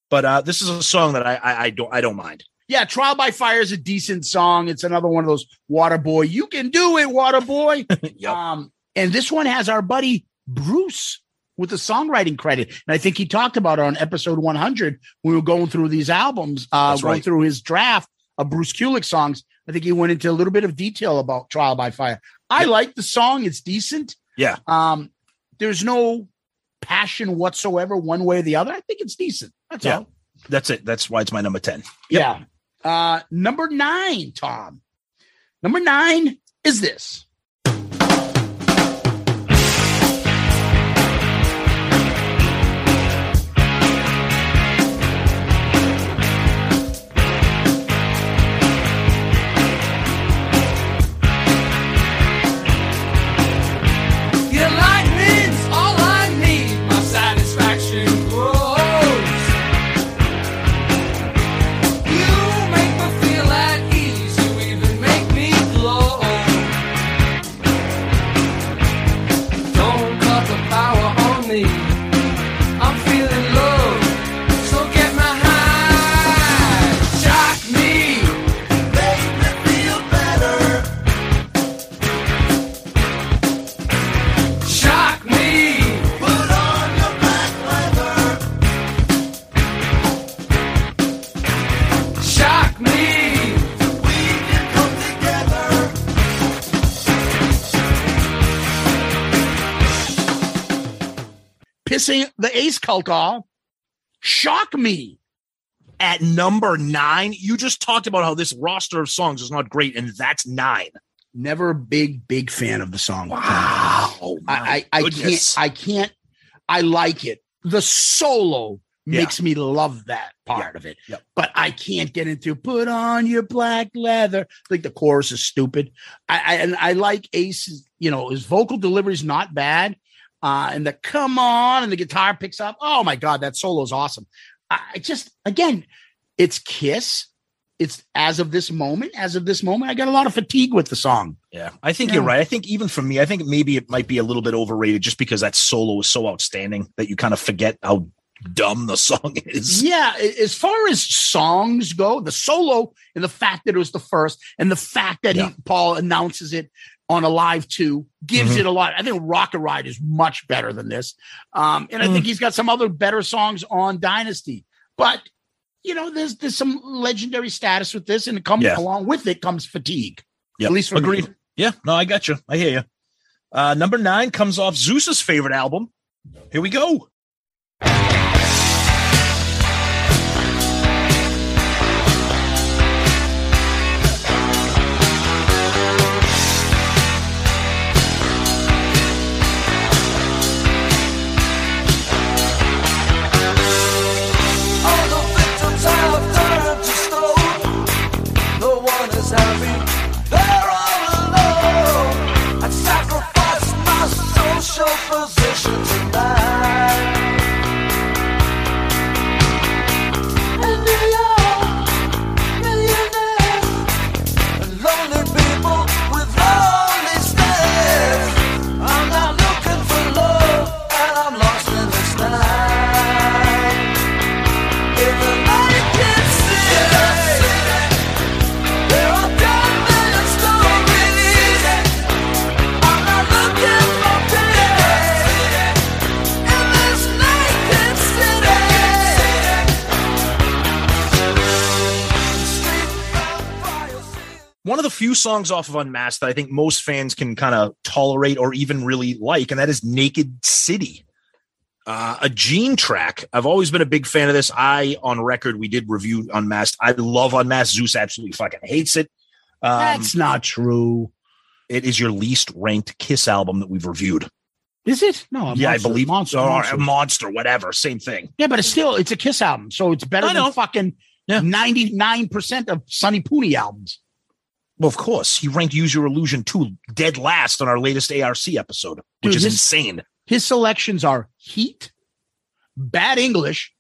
but uh this is a song that I I, I don't I don't mind. Yeah, Trial by Fire is a decent song. It's another one of those Water Boy. You can do it, Water Boy. Yep. Um, and this one has our buddy Bruce with the songwriting credit. And I think he talked about it on episode 100 when we were going through these albums, uh, going right. through his draft of Bruce Kulick songs. I think he went into a little bit of detail about Trial by Fire. I Yep. like the song. It's decent. Yeah. Um, there's no passion whatsoever one way or the other. I think it's decent. That's Yeah. all. That's it. That's why it's my number 10. Yeah. Uh, number nine, Tom. Number nine is this. Pissing the Ace cult off. Shock me. At number nine, you just talked about how this roster of songs is not great, and that's nine. Never a big, big fan of the song. Wow. I, I, I can't, I can't, I like it. The solo Yeah. makes me love that part of it. Yep. But I can't get into put on your black leather. I think the chorus is stupid. I, I and I like Ace's, you know, his vocal delivery is not bad. Uh, and the come on and the guitar picks up. Oh my god, that solo is awesome. I, just again, it's Kiss. It's as of this moment, as of this moment, I got a lot of fatigue with the song. Yeah, I think Yeah. you're right. I think even for me, I think maybe it might be a little bit overrated just because that solo is so outstanding that you kind of forget how dumb the song is. Yeah, as far as songs go, the solo and the fact that it was the first, and the fact that Yeah. he Paul announces it on a live two gives Mhm. it a lot. I think Rocket Ride is much better than this, um, and I Mm. think he's got some other better songs on Dynasty. But you know, there's there's some legendary status with this, and it comes Yeah. along with it comes fatigue. Yep. At least for me. Yeah, no, I got you. I hear you. Uh, number nine comes off Zeus's favorite album. Here we go. Position tonight. One of the few songs off of Unmasked that I think most fans can kind of tolerate or even really like, and that is Naked City. Uh, a Gene track. I've always been a big fan of this. I, on record, we did review Unmasked. I love Unmasked. Zeus absolutely fucking hates it. Um, That's not true. it is your least ranked Kiss album that we've reviewed. Is it? No, a yeah, monster, I believe monster, or monster. monster, whatever, same thing. Yeah, but it's still it's a Kiss album, so it's better than fucking ninety nine percent of Sonny Pooney albums. Well, of course, he ranked "Use Your Illusion" two dead last on our latest ARC episode, which Dude, is this- insane. His selections are Heat, Bad English,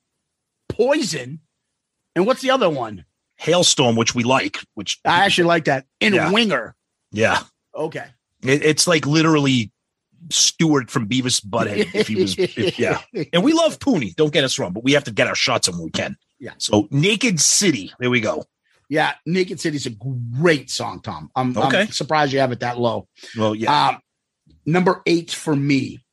Poison, and what's the other one? Halestorm, which we like, which I actually like that. And Yeah. Winger. yeah, Okay. It, it's like literally Stewart from Beavis Butthead. If he was, if, yeah. And we love Pooney. Don't get us wrong, but we have to get our shots in when we can. Yeah. So Naked City, there we go. Yeah, Naked City's a great song, Tom. I'm, Okay. I'm surprised you have it that low. Well, yeah. Um, number eight for me.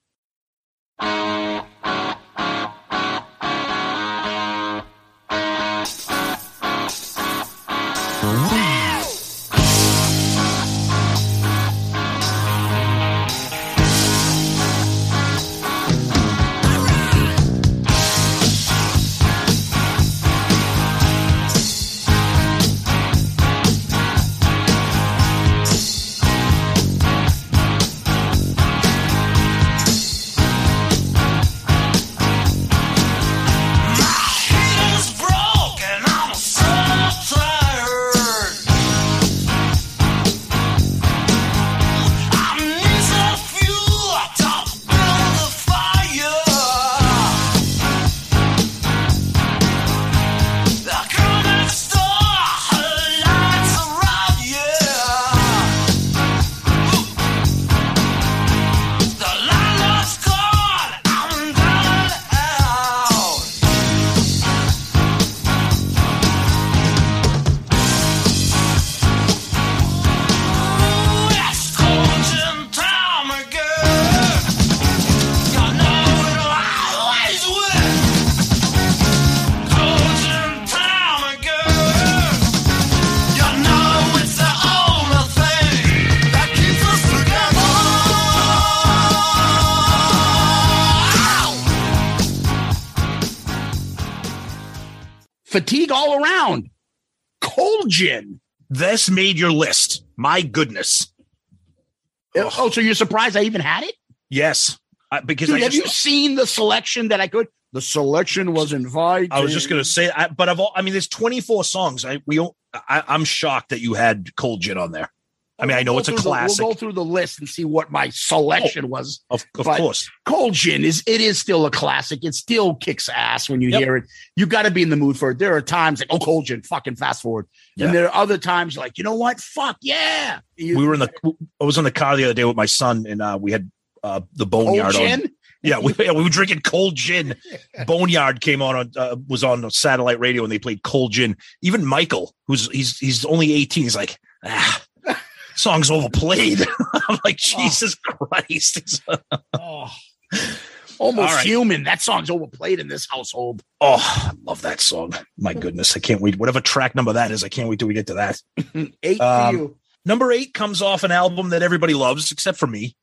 Fatigue all around. Cold gin. This made your list. My goodness. Oh, Ugh. Oh, so you're surprised I even had it? Yes. I, because Dude, I have you seen the selection that I could? The selection was invited. I was just gonna say, I, but I've all, I mean, there's 24 songs. I we I, I'm shocked that you had Cold Gin on there. I mean, I know it's a through the- classic, we'll go through the list and see what my selection was. of, of course. Cold gin is it is still a classic. It still kicks ass when you Yep. hear it. You got to be in the mood for it. There are times like, oh, cold gin, fucking fast forward. Yeah. And there are other times like, you know what? Fuck yeah. You- We were in the. I was in the car the other day with my son, and uh, we had uh, the cold Boneyard on. Yeah, we, yeah, we were drinking cold gin. Boneyard came on, on uh, was on satellite radio, and they played cold gin. Even Michael, who's he's he's only 18, he's like, ah, song's overplayed. I'm like, Jesus Christ. Oh. Almost right. human. That song's overplayed in this household. oh, I love that song. My goodness, I can't wait. Whatever track number that is, I can't wait till we get to that. Eight Um, for you. Number eight comes off an album that everybody loves, except for me.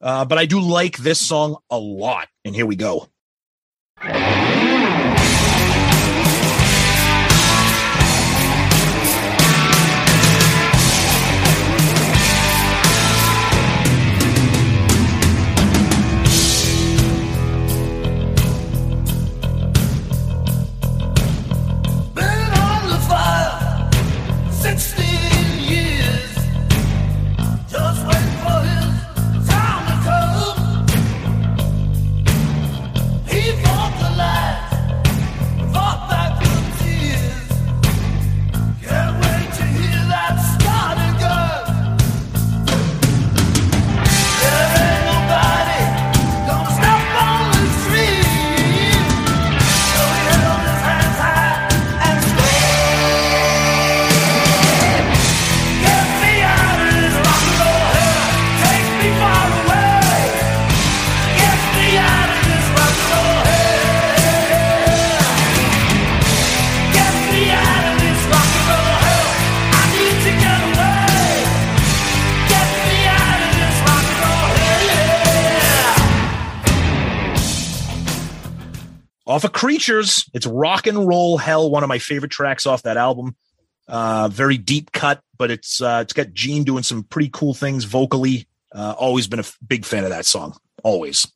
Uh, but I do like this song a lot. And here we go. Off of Creatures. It's rock and roll hell, one of my favorite tracks off that album. Uh, very deep cut, but it's uh, it's got Gene doing some pretty cool things vocally. Uh, always been a f- big fan of that song. Always.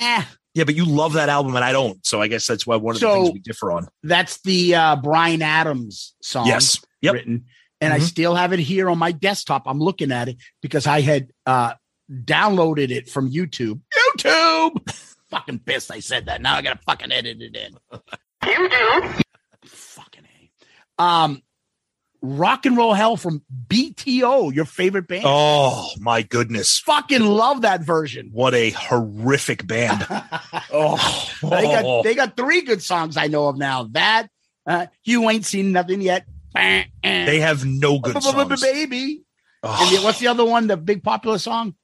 Eh, Yeah, but you love that album and I don't. So I guess that's why one of the things we differ on. that's the uh, Bryan Adams song. Yes. Yep. written. And I Mhm. still have it here on my desktop. I'm looking at it because I had uh downloaded it from YouTube. YouTube. fucking pissed I said that. Now I gotta fucking edit it in. YouTube. Fucking A. Um Rock and Roll Hell from BTO, your favorite band. Oh my goodness. Fucking love that version. What a horrific band. Oh, They got they got three good songs I know of now. That uh, you ain't seen nothing yet. they have no good songs. baby. Oh, And the, what's the other one? The big popular song?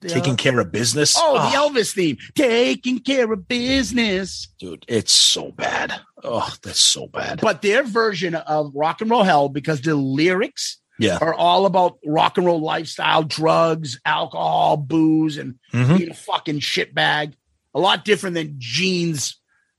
Taking care of business. oh, the Elvis theme. Taking care of business. dude, it's so bad. Oh, that's so bad. But their version of rock and roll hell, because the lyrics Yeah. are all about rock and roll lifestyle, drugs, alcohol, booze, and Mhm. being a fucking shitbag. A lot different than Gene's,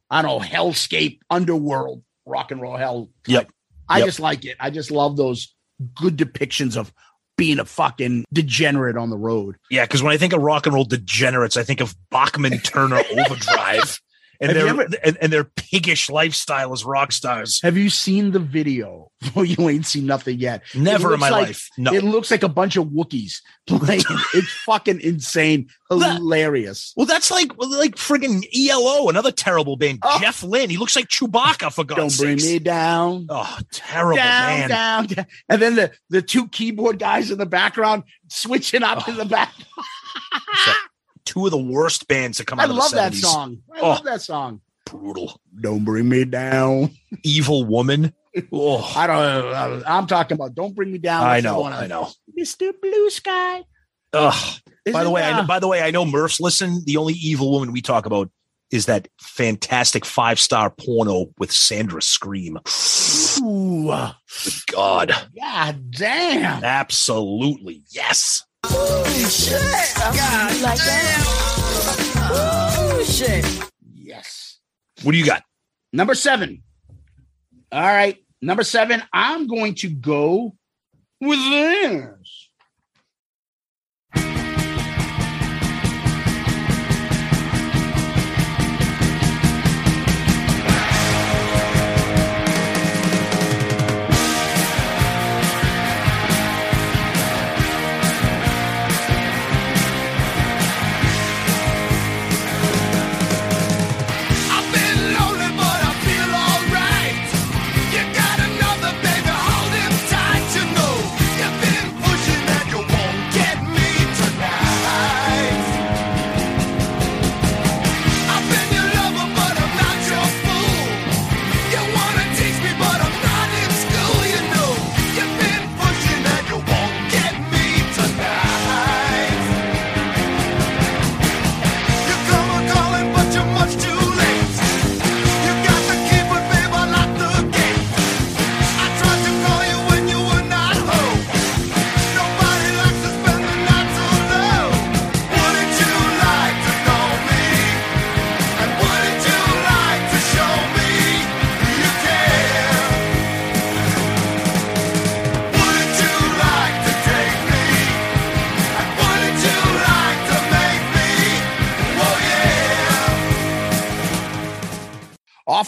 I don't know, hellscape underworld rock and roll hell. Yep. I Yep. just like it. I just love those good depictions of being a fucking degenerate on the road. Yeah, because when I think of rock and roll degenerates, I think of Bachman Turner Overdrive and Have their ever- and, and their piggish lifestyle as rock stars. Have you seen the video? Well, you ain't seen nothing yet. Never in my like- life. No. It looks like a bunch of Wookiees playing. it's fucking insane, That- hilarious. well, that's like like friggin' ELO, another terrible band. Oh. Jeff Lynne. He looks like Chewbacca for God's sake. Don't bring sakes. me down. Oh, terrible down, man. down, down. And then the, the two keyboard guys in the background switching up oh. in the back. Two of the worst bands to come I out of the list. I love that song. I Oh. love that song. Brutal. Don't bring me down. Evil woman. Oh, I don't. I'm talking about Don't Bring Me Down. I know. I know. Mr. Blue Sky. Ugh. By the way, I by the way, I know Murphs listen. The only evil woman we talk about is that fantastic five star porno with Sandra Scream. Ooh, uh, God, God damn. absolutely yes. Yes. What do you got? Number seven. All right. Number seven, I'm going to go with this.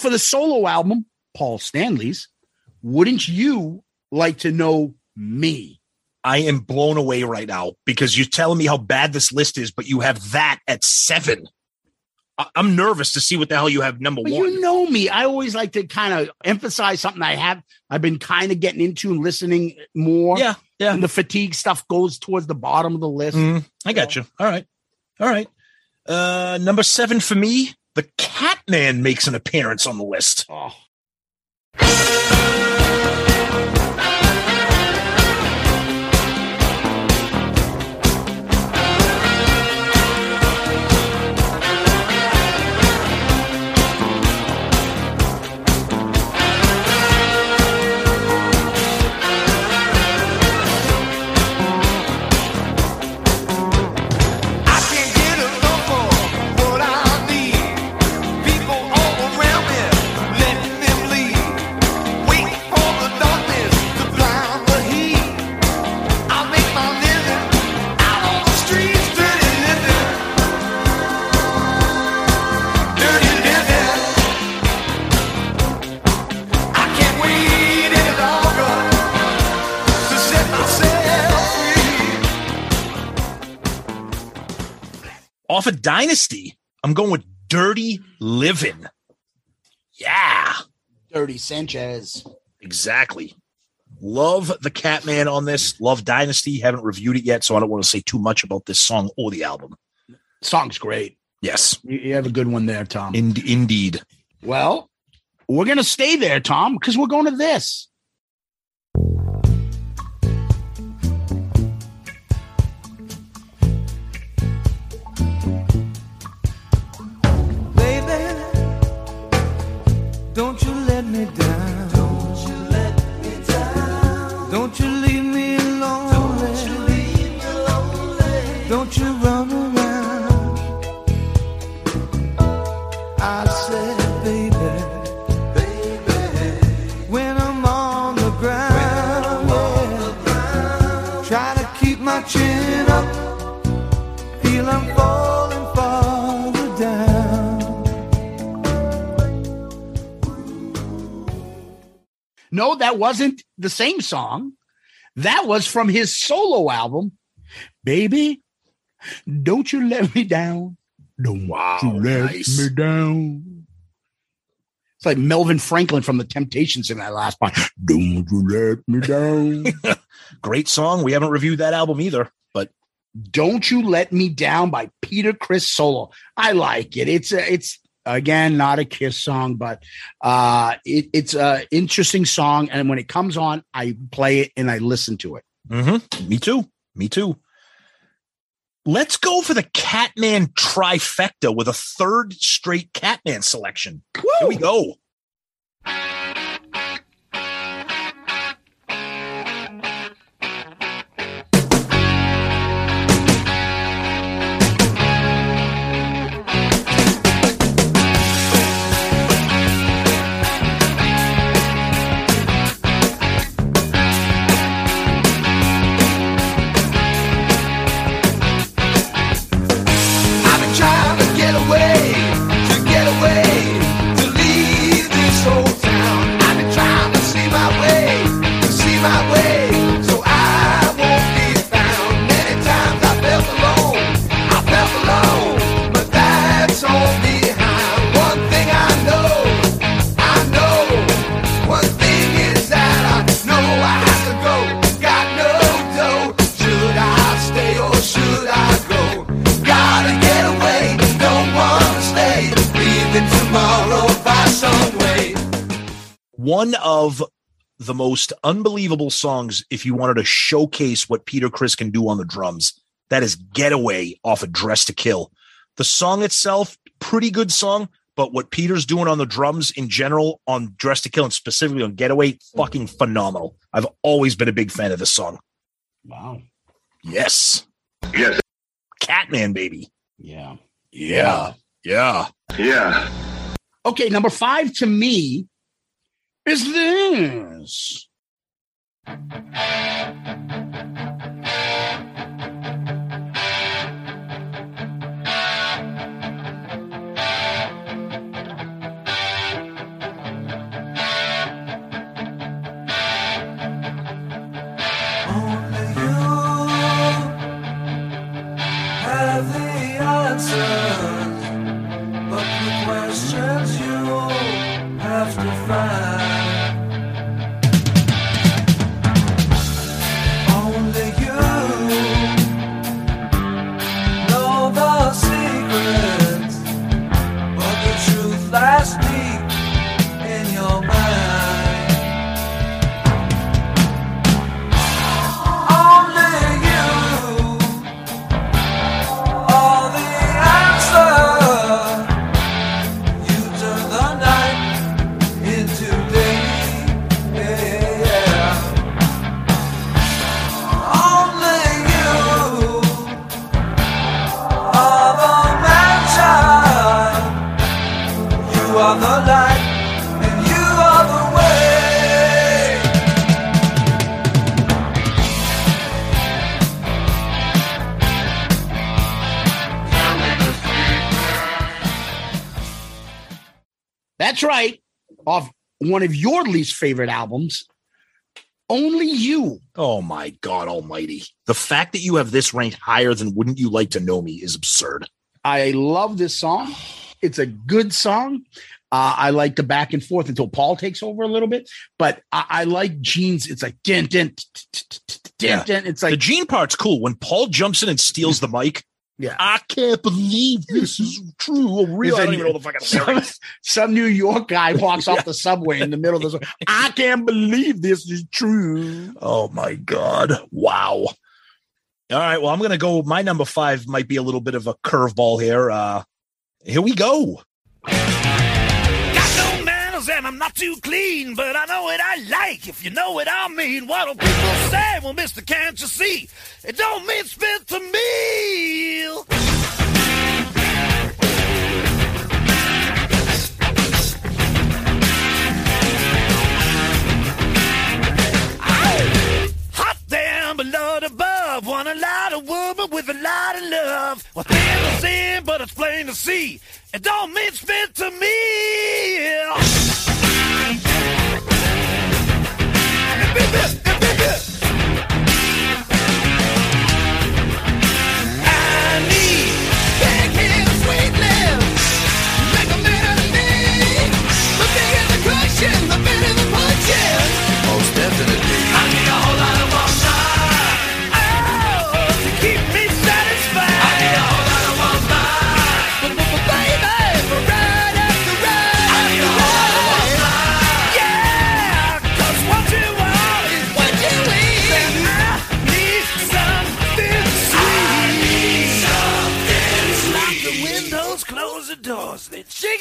Of the solo album, Paul Stanley's. Wouldn't you like to know me? I am blown away right now because you're telling me how bad this list is, but you have that at seven. I- I'm nervous to see what the hell you have number But one. you know me. I always like to kind of emphasize something I have. I've been kind of getting into and listening more. yeah, yeah. And the fatigue stuff goes towards the bottom of the list. Mm, I got you. All right. All right. Uh number seven for me, the Catman makes an appearance on the list. Oh. Off of Dynasty, I'm going with Dirty Living. Yeah, Dirty Sanchez. exactly. Love the Catman on this. Love Dynasty. Haven't reviewed it yet, so I don't want to say too much about this song or the album. Song's great. Yes, You, you have a good one there, Tom. in- indeed. well, we're going to stay there, Tom, because we're going to this. No, that wasn't the same song. That was from his solo album, Baby. Don't you let me down. Don't Wow, you let nice. me down. It's like Melvin Franklin from the Temptations in that last part. Don't you let me down. Great song. We haven't reviewed that album either, but Don't You Let Me Down by Peter Criss Solo. I like it. It's a, it's again not a Kiss song, but uh, it, it's a interesting song. And when it comes on, I play it and I listen to it. mhm, me too. Me too. Let's go for the Catman trifecta with a third straight Catman selection. Here we go. Most unbelievable songs if you wanted to showcase what Peter Criss can do on the drums. That is Getaway off of Dress to Kill. The song itself, pretty good song, but what Peter's doing on the drums in general on Dress to Kill and specifically on Getaway, fucking phenomenal. I've always been a big fan of this song. Wow. Yes. Yes. Catman, baby. Yeah. Yeah. Yeah. Yeah. Okay, number five to me is this. One of your least favorite albums, Only You. Oh my God Almighty! The fact that you have this ranked higher than "Wouldn't You Like to Know Me" is absurd. I love this song. It's a good song. Uh, I like the back and forth until Paul takes over a little bit, but I, I like Gene's. It's like din din Yeah. din. It's the like Gene part's cool. When Paul jumps in and steals the mic, yeah. I can't believe this is true. or Real, I don't even know the fucking some, lyrics. some New York guy walks off the subway in the middle of the. I can't believe this is true. Oh my God! Wow. All right. Well, I'm gonna go. My number five might be a little bit of a curveball here. Uh Here we go. And I'm not too clean, but I know what I like, if you know what I mean. What do people say? Well, mister, can't you see? It don't mean spit to me. Hot damn, below above. Want a lot of woman with a lot of love. Well, thin to sin, but it's plain to see. It don't mean spit to me. I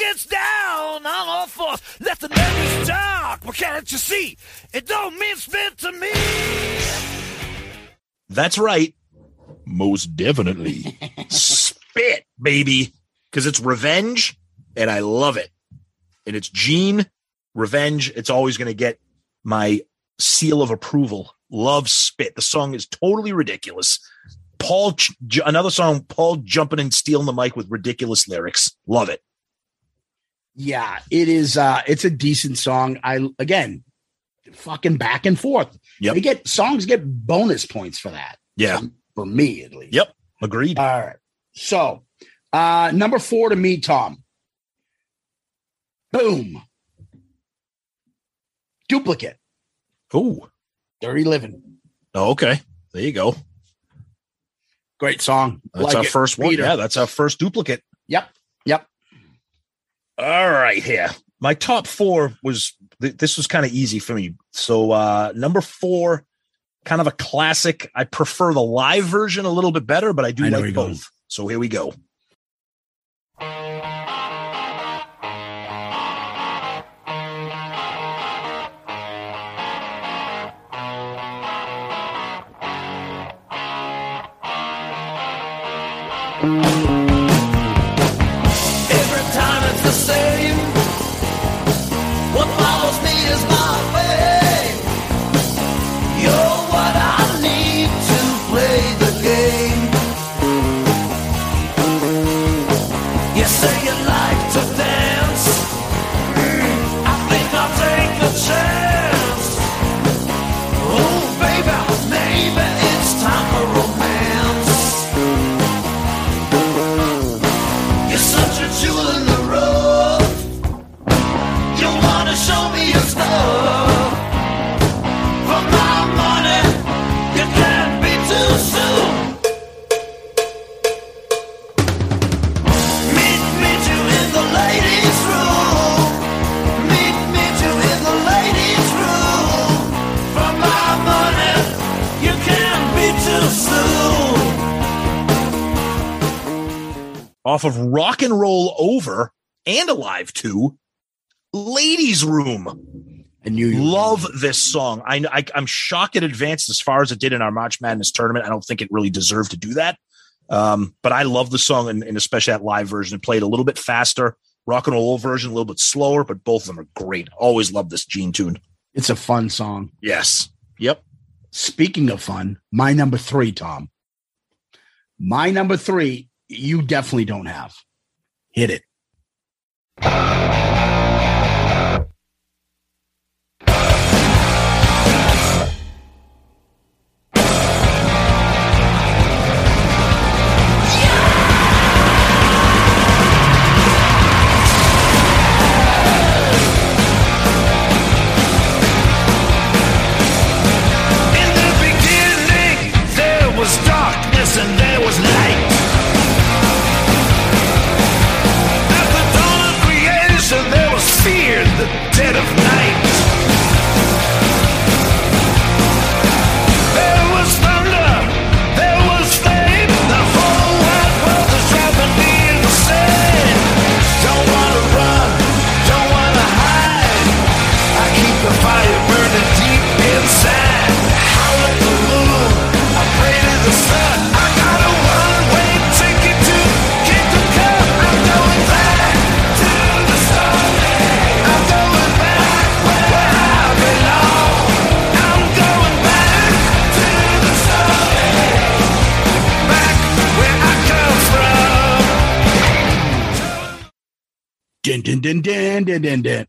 gets down on all fours. Let the neighbors talk. Well, can't you see? It don't mean spit to me. That's right. Most definitely. Spit, baby. Because it's revenge, and I love it. And it's Gene, revenge. It's always going to get my seal of approval. Love Spit. The song is totally ridiculous. Paul, another song, Paul jumping and stealing the mic with ridiculous lyrics. Love it. Yeah, it is. Uh, it's a decent song. I again, fucking back and forth. Yeah, They get songs get bonus points for that. Yeah. for me at least. Yep. Agreed. All right. So, uh, number four to me, Tom. Boom. Duplicate. Oh, Dirty Living. oh, okay. There you go. Great song. That's Like our it. first one. Peter. Yeah, that's our first duplicate. Yep. All right, here. My top four was th- this was kind of easy for me. So uh number four, kind of a classic. I prefer the live version a little bit better, but I do I like both. going. So here we go. The same. What follows me is my fame. Off of Rock and Roll Over and Alive 2, Ladies Room. I knew you Love this song. I, I I'm shocked it advanced as far as it did in our March Madness tournament. I don't think it really deserved to do that. Um, but I love the song and, and especially that live version. It played a little bit faster. Rock and roll version a little bit slower, but both of them are great. Always love this Gene tune. It's a fun song. Yes. Yep. Speaking of fun, my number three, Tom. My number three, you definitely don't have. Hit it. Din, din, din, din, din.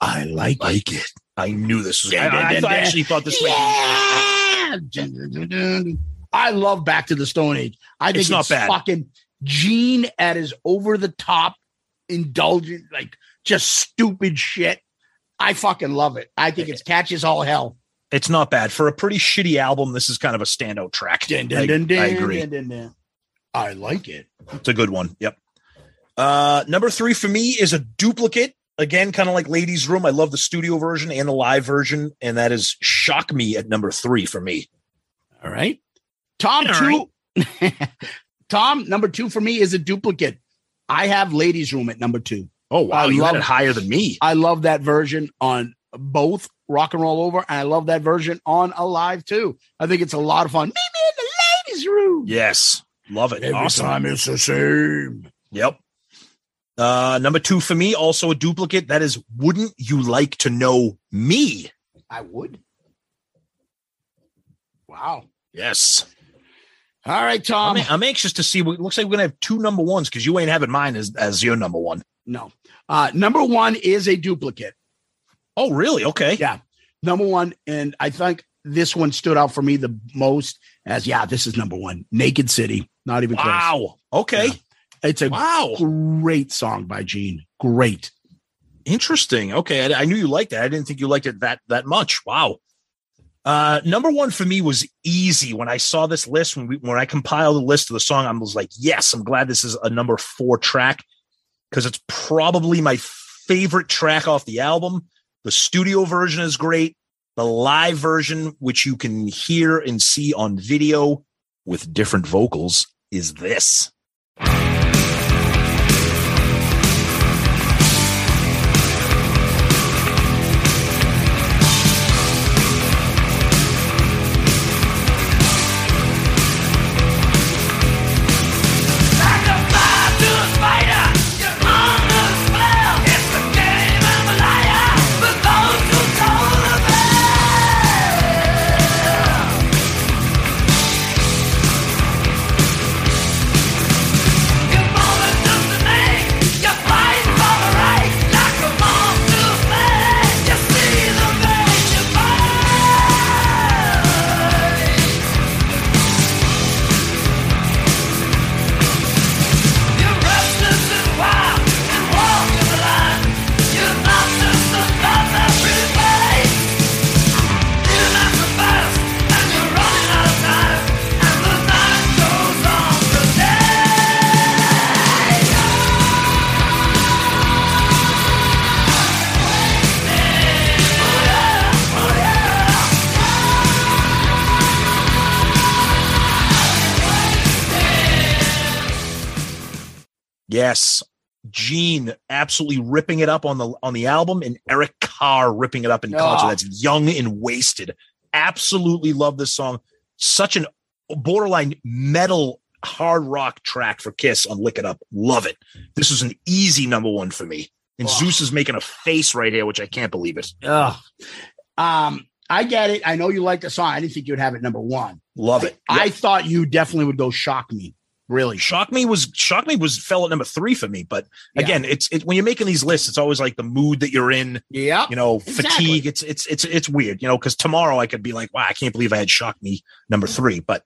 I like, Like it. I knew this was. I, Dun, dun, I dun, dun. actually thought this. Yeah! Dun, dun, dun, dun. I love Back to the Stone Age. I think It's it's, not bad. fucking Gene at his over the top, indulgent, like just stupid shit. I fucking love it. I think eh, it's catchy as all hell. It's not bad for a pretty shitty album. This is kind of a standout track. Dun, I, dun, dun, dun, I agree. dun, dun, dun. I like it. It's a good one. Yep. Uh, number three for me is a duplicate. Again, kind of like Ladies Room. I love the studio version and the live version, and that is Shock Me at number three for me. All right. Tom, All two. Tom, number two for me is a duplicate. I have Ladies Room at number two. Oh wow, I you love had it higher than me. I love that version on both Rock and Roll Over, and I love that version on Alive 2. I think it's a lot of fun. Meet me in the ladies' room. Yes, love it. Every awesome. time it's the same. Yep. Uh, number two for me, also a duplicate. That is, wouldn't you like to know me? I would. Wow. Yes. All right, Tom. I'm, I'm anxious to see. What, looks like we're gonna have two number ones because you ain't having mine as as your number one. no. Uh, number one is a duplicate. Oh, really? Okay. Yeah. Number one, and I think this one stood out for me the most as yeah, this is number one. Naked City. Not even close. Wow. Okay. Yeah. It's a Wow. great song by Gene. Great. Interesting. Okay, I, I knew you liked that. I didn't think you liked it that that much. Wow. Uh, number one for me was easy when I saw this list. When we when I compiled the list of the song, I was like, yes, I'm glad this is a number four track because it's probably my favorite track off the album. The studio version is great. The live version, which you can hear and see on video with different vocals, is this. Yes. Gene absolutely ripping it up on the on the album and Eric Carr ripping it up in concert. Oh. That's young and wasted. Absolutely love this song. Such an borderline metal hard rock track for Kiss on Lick It Up. Love it. This was an easy number one for me. And Oh. Zeus is making a face right here, which I can't believe it. Ugh. Um, I get it. I know you like the song. I didn't think you'd have it number one. Love it. I thought you definitely would go shock me. Really. Shock Me was Shock Me was fell at number three for me. But Yeah. again, it's it, when you're making these lists, it's always like the mood that you're in. Yeah. you know, Exactly. fatigue. It's it's it's it's weird, you know, because tomorrow I could be like, wow, I can't believe I had Shock Me number mm-hmm. three. But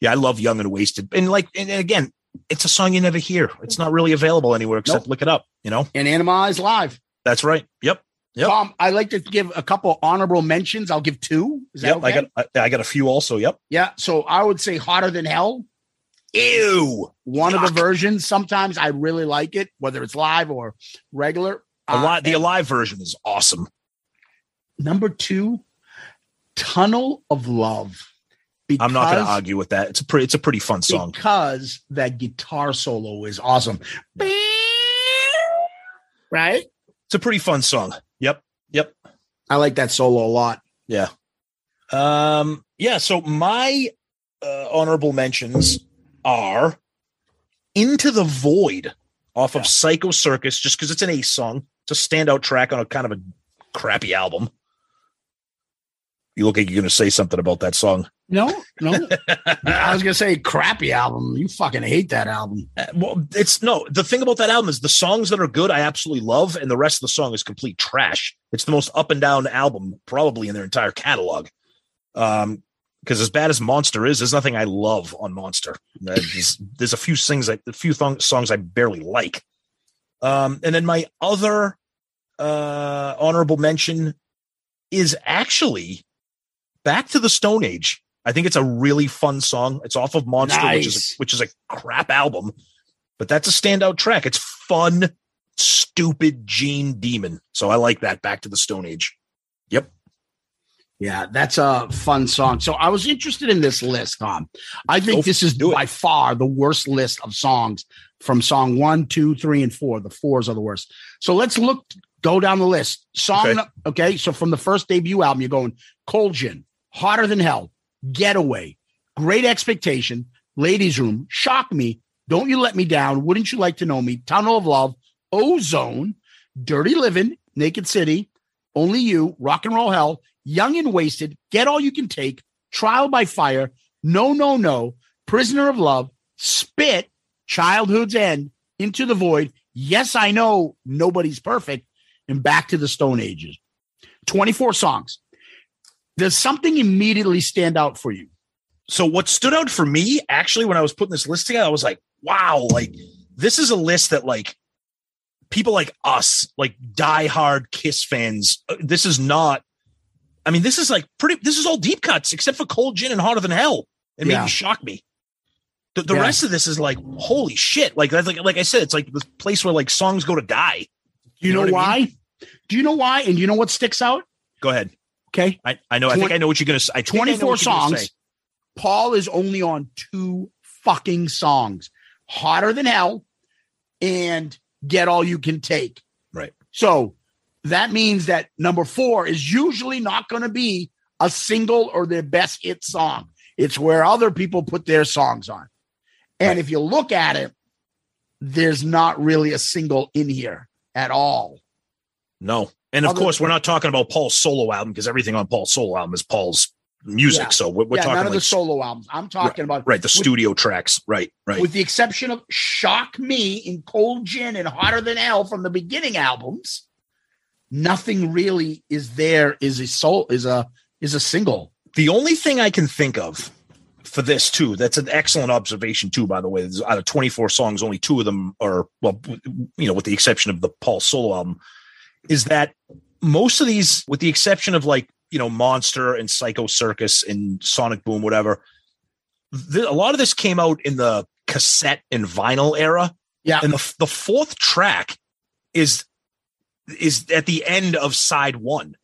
yeah, I love Young and Wasted, and like, and again, it's a song you never hear. It's not really available anywhere except Nope. look it up. You know, And Animalize Live. that's right. Yep, Yep. Tom, I like to give a couple honorable mentions. I'll give two. Is that yep. okay? I got I, I got a few also. Yep. yeah. So I would say Hotter Than Hell. Ew. One of the versions. Sometimes I really like it, whether it's live or regular. A Uh, lot. The alive version is awesome. Number two, Tunnel of Love. I'm not going to argue with that. It's a pretty. It's a pretty fun song. because that guitar solo is awesome. Right? It's a pretty fun song. Yep. Yep. I like that solo a lot. Yeah. Um, yeah. So my uh, honorable mentions are Into the Void off of Psycho Circus, just because it's an ace song. It's a standout track on a kind of a crappy album. You look like you're going to say something about that song. No, no. I was gonna say crappy album. You fucking hate that album. Uh, Well, it's no. The thing about that album is the songs that are good, I absolutely love, and the rest of the song is complete trash. It's the most up and down album probably in their entire catalog. Um, because as bad as Monster is, there's nothing I love on Monster. Uh, There's, there's a few things, like a few thong- songs I barely like. Um, and then my other uh honorable mention is actually Back to the Stone Age. I think it's a really fun song. It's off of Monster, which is a, which is a crap album, but that's a standout track. It's fun, stupid Gene Demon. So I like that. Back to the Stone Age. Yep. Yeah, that's a fun song. So I was interested in this list, Tom. I think Go- this is by far the worst list of songs from song one, two, three, and four. The fours are the worst. So let's look, go down the list. Song, Okay. okay. So from the first debut album, you're going Cold Gin, Hotter Than Hell, Getaway, Great Expectation, Ladies Room, Shock Me, Don't You Let Me Down, Wouldn't You Like to Know Me, Tunnel of Love, Ozone, Dirty Living, Naked City, Only You, Rock and Roll Hell, Young and Wasted, Get All You Can Take, Trial by Fire, No, No, No, Prisoner of Love, Spit, Childhood's End, Into the Void, Yes, I Know, Nobody's Perfect, and Back to the Stone Ages. 24 songs. Does something immediately stand out for you? so what stood out for me actually when I was putting this list together, I was like, wow, like this is a list that like people like us, like diehard Kiss fans, uh, this is not. I mean, this is like pretty. This is all deep cuts except for Cold Gin and Hotter Than Hell. It made Yeah. me shock me. The, the Yeah. rest of this is like holy shit. Like that's like like I said, it's like the place where like songs go to die. Do you, You know know, what I why? Do you know why? And you know what sticks out? Go ahead. Okay. I, I know. I think I know what you're gonna say. I think I know 24 what you're gonna songs. Paul is only on two fucking songs Hotter Than Hell and Get All You Can Take. Right. So that means that number four is usually not going to be a single or their best hit song. It's where other people put their songs on. And Right. if you look at it, there's not really a single in here at all. No. And of Other- course, we're not talking about Paul's solo album because everything on Paul's solo album is Paul's music. Yeah. So we're, we're yeah, talking none of the solo albums. I'm talking about right the with- studio tracks. Right. Right. with the exception of Shock Me in Cold Gin and Hotter Than Hell from the beginning albums, nothing really is there is a soul is a is a single. the only thing I can think of for this too, that's an excellent observation too, by the way. There's out of 24 songs, only two of them are well, you know, with the exception of the Paul solo album, is that most of these, with the exception of like, you know, Monster and Psycho Circus and Sonic Boom, whatever, th- a lot of this came out in the cassette and vinyl era. Yeah. And the the fourth track is is at the end of side one.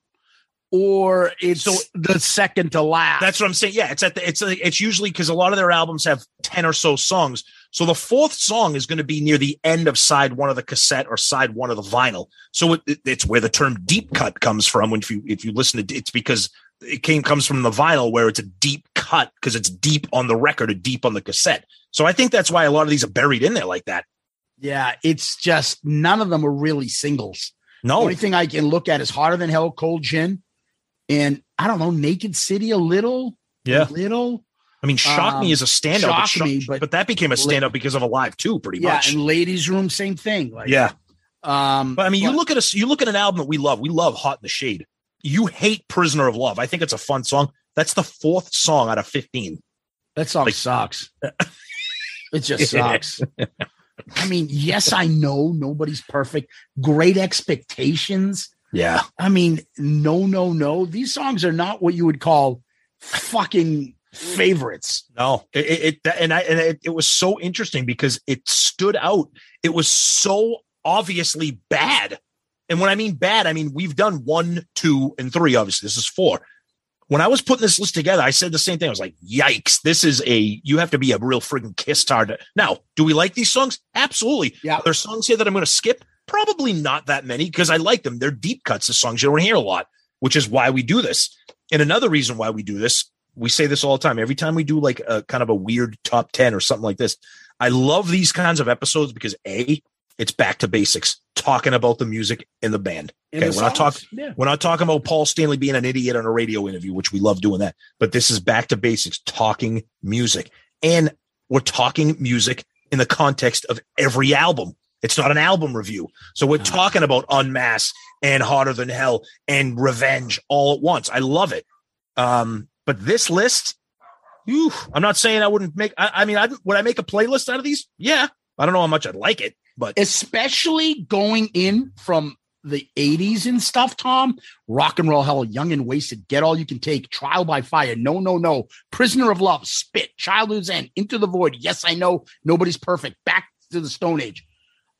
Or it's So- the second to last. That's what I'm saying. Yeah, it's at the it's it's usually because a lot of their albums have ten or so songs. So the fourth song is going to be near the end of side one of the cassette or side one of the vinyl. So it, it- it's where the term deep cut comes from. When if you if you listen to it's because it came comes from the vinyl where it's a deep cut because it's deep on the record or deep on the cassette. So I think that's why a lot of these are buried in there like that. yeah, it's just none of them are really singles. The No, only thing I can look at is Hotter Than Hell, Cold Gin, and I don't know, Naked City a little, Yeah. a little. I mean, Shock Um, Me is a standout, but, Shock Shock- Me, but- but that became a standout because of Alive 2, pretty Yeah, much. and Ladies Room, same thing. Like, yeah. um, But I mean, you look at us, you look at an album that we love. We love Hot in the Shade. You hate Prisoner of Love. I think it's a fun song. That's the fourth song out of 15. That song Like- sucks. it just sucks. I mean, yes, I know nobody's perfect. Great expectations. Yeah. I mean, no, no, no. These songs are not what you would call fucking favorites. No, it, it, and I, and it, it was so interesting because it stood out. It was so obviously bad. And when I mean bad, I mean, we've done one, two, and three. Obviously, this is four. When I was putting this list together, I said the same thing. I was like, yikes, this is a, you have to be a real friggin' kiss tard. Now, do we like these songs? Absolutely. Yeah. There's songs here that I'm going to skip. Probably not that many because I like them. They're deep cuts, the songs you don't hear a lot, which is why we do this. And another reason why we do this, we say this all the time. Every time we do like a kind of a weird top 10 or something like this, I love these kinds of episodes because A, it's back to basics, talking about the music and the band. And Okay, the we're not talking Yeah. we're not talking about Paul Stanley being an idiot on a radio interview, which we love doing that. But this is back to basics, talking music. And we're talking music in the context of every album. It's not an album review. So we're No. talking about Unmask and Hotter Than Hell and Revenge all at once. I love it. Um, but this list, whew, I'm not saying I wouldn't make, I, I mean, I would I make a playlist out of these? Yeah. I don't know how much I'd like it, but Especially going in from the 80s and stuff, Tom. Rock and roll hell, young and wasted, get all you can take, trial by fire, no, no, no, prisoner of love, spit, childhood's end, into the void. Yes, I know nobody's perfect. Back to the Stone Age.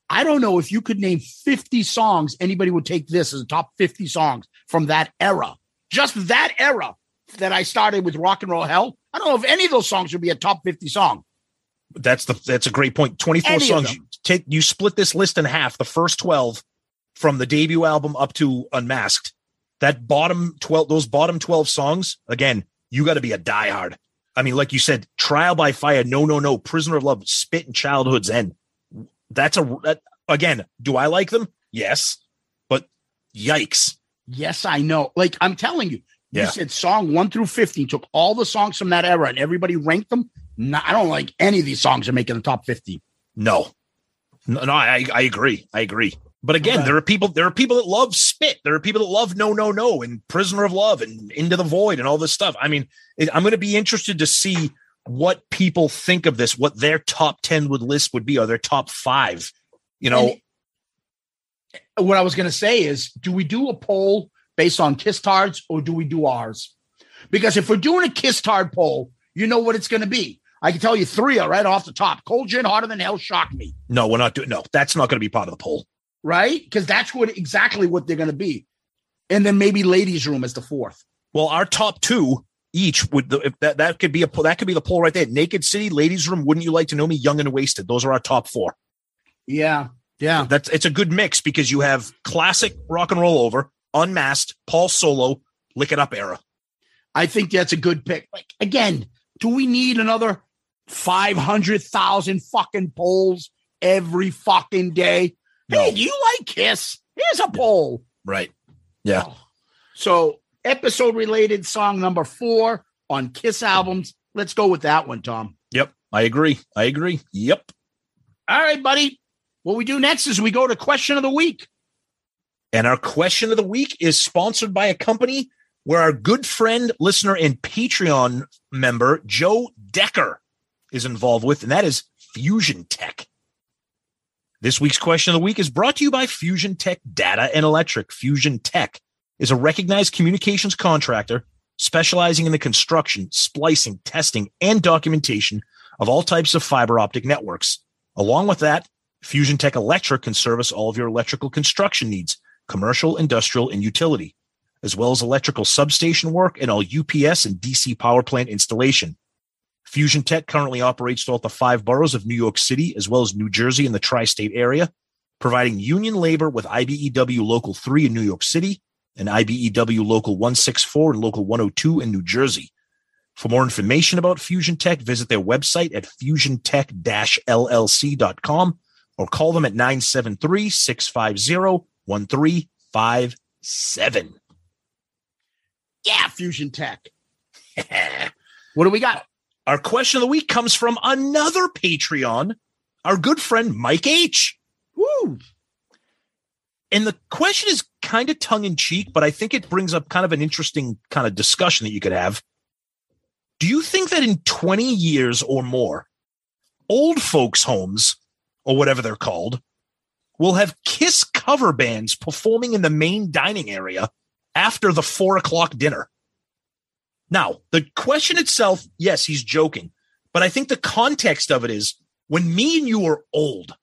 I don't know if you could name 50 songs, anybody would take this as a top 50 songs from that era. Just that era that I started with rock and roll hell. I don't know if any of those songs would be a top 50 song. That's the that's a great point. 24 Any songs. Take you split this list in half. The first 12 from the debut album up to Unmasked. That bottom 12 those bottom 12 songs, again, you got to be a diehard. I mean, like you said, Trial by Fire, No No No, Prisoner of Love, Spit and Childhood's End. That's a that, again, do I like them? Yes. But yikes. Yes, I know. Like I'm telling you, you Yeah. said song one through 50, took all the songs from that era and everybody ranked them. No, I don't like any of these songs are making the top 50. No. No, no I I agree. I agree. But again, there are people there are people that love spit. There are people that love no no no and prisoner of love and into the void and all this stuff. I mean, it, I'm going to be interested to see what people think of this, what their top 10 would list would be or their top 5. You know, And what I was going to say is, do we do a poll based on Kiss Tards or do we do ours? Because if we're doing a Kiss Tard poll, you know what it's going to be. I can tell you three are right off the top. Cold Gin, Hotter Than Hell, Shock Me. no, we're not doing no. That's not going to be part of the poll. right? Because that's what exactly what they're going to be. And then maybe ladies' room as the fourth. Well, our top two each would if that that could be a that could be the poll right there. Naked City, Ladies Room, Wouldn't You Like to Know Me, Young and Wasted. Those are our top four. Yeah, yeah. That's it's a good mix because you have classic rock and roll over, unmasked, Paul Solo, lick it up era. I think that's a good pick. Like again, do we need another five hundred thousand fucking polls every fucking day? Hey, do you like Kiss? Here's a poll. Right. Yeah. Oh. So episode related song number four on Kiss albums. Let's go with that one, Tom. Yep. I agree. I agree. Yep. All right, buddy. What we do next is we go to question of the week. And our question of the week is sponsored by a company where our good friend, listener, and Patreon member, Joe Decker, is involved with, and that is Fusion Tech. This week's question of the week is brought to you by Fusion Tech Data and Electric. Fusion Tech is a recognized communications contractor specializing in the construction, splicing, testing, and documentation of all types of fiber optic networks. Along with that, Fusion Tech Electric can service all of your electrical construction needs, commercial, industrial, and utility, as well as electrical substation work and all UPS and DC power plant installation. Fusion Tech currently operates throughout the five boroughs of New York City, as well as New Jersey and the tri state area, providing union labor with IBEW Local 3 in New York City and IBEW Local 164 and Local 102 in New Jersey. For more information about Fusion Tech, visit their website at fusiontech-llc.com or call them at 973-650-1357. Yeah, Fusion Tech. what do we got? Our question of the week comes from another Patreon, our good friend Mike H. Woo. And the question is kind of tongue in cheek, but I think it brings up kind of an interesting kind of discussion that you could have. Do you think that in 20 years or more, old folks' homes, or whatever they're called, will have Kiss cover bands performing in the main dining area after the four o'clock dinner? Now, the question itself, yes, he's joking, but I think the context of it is when me and you are old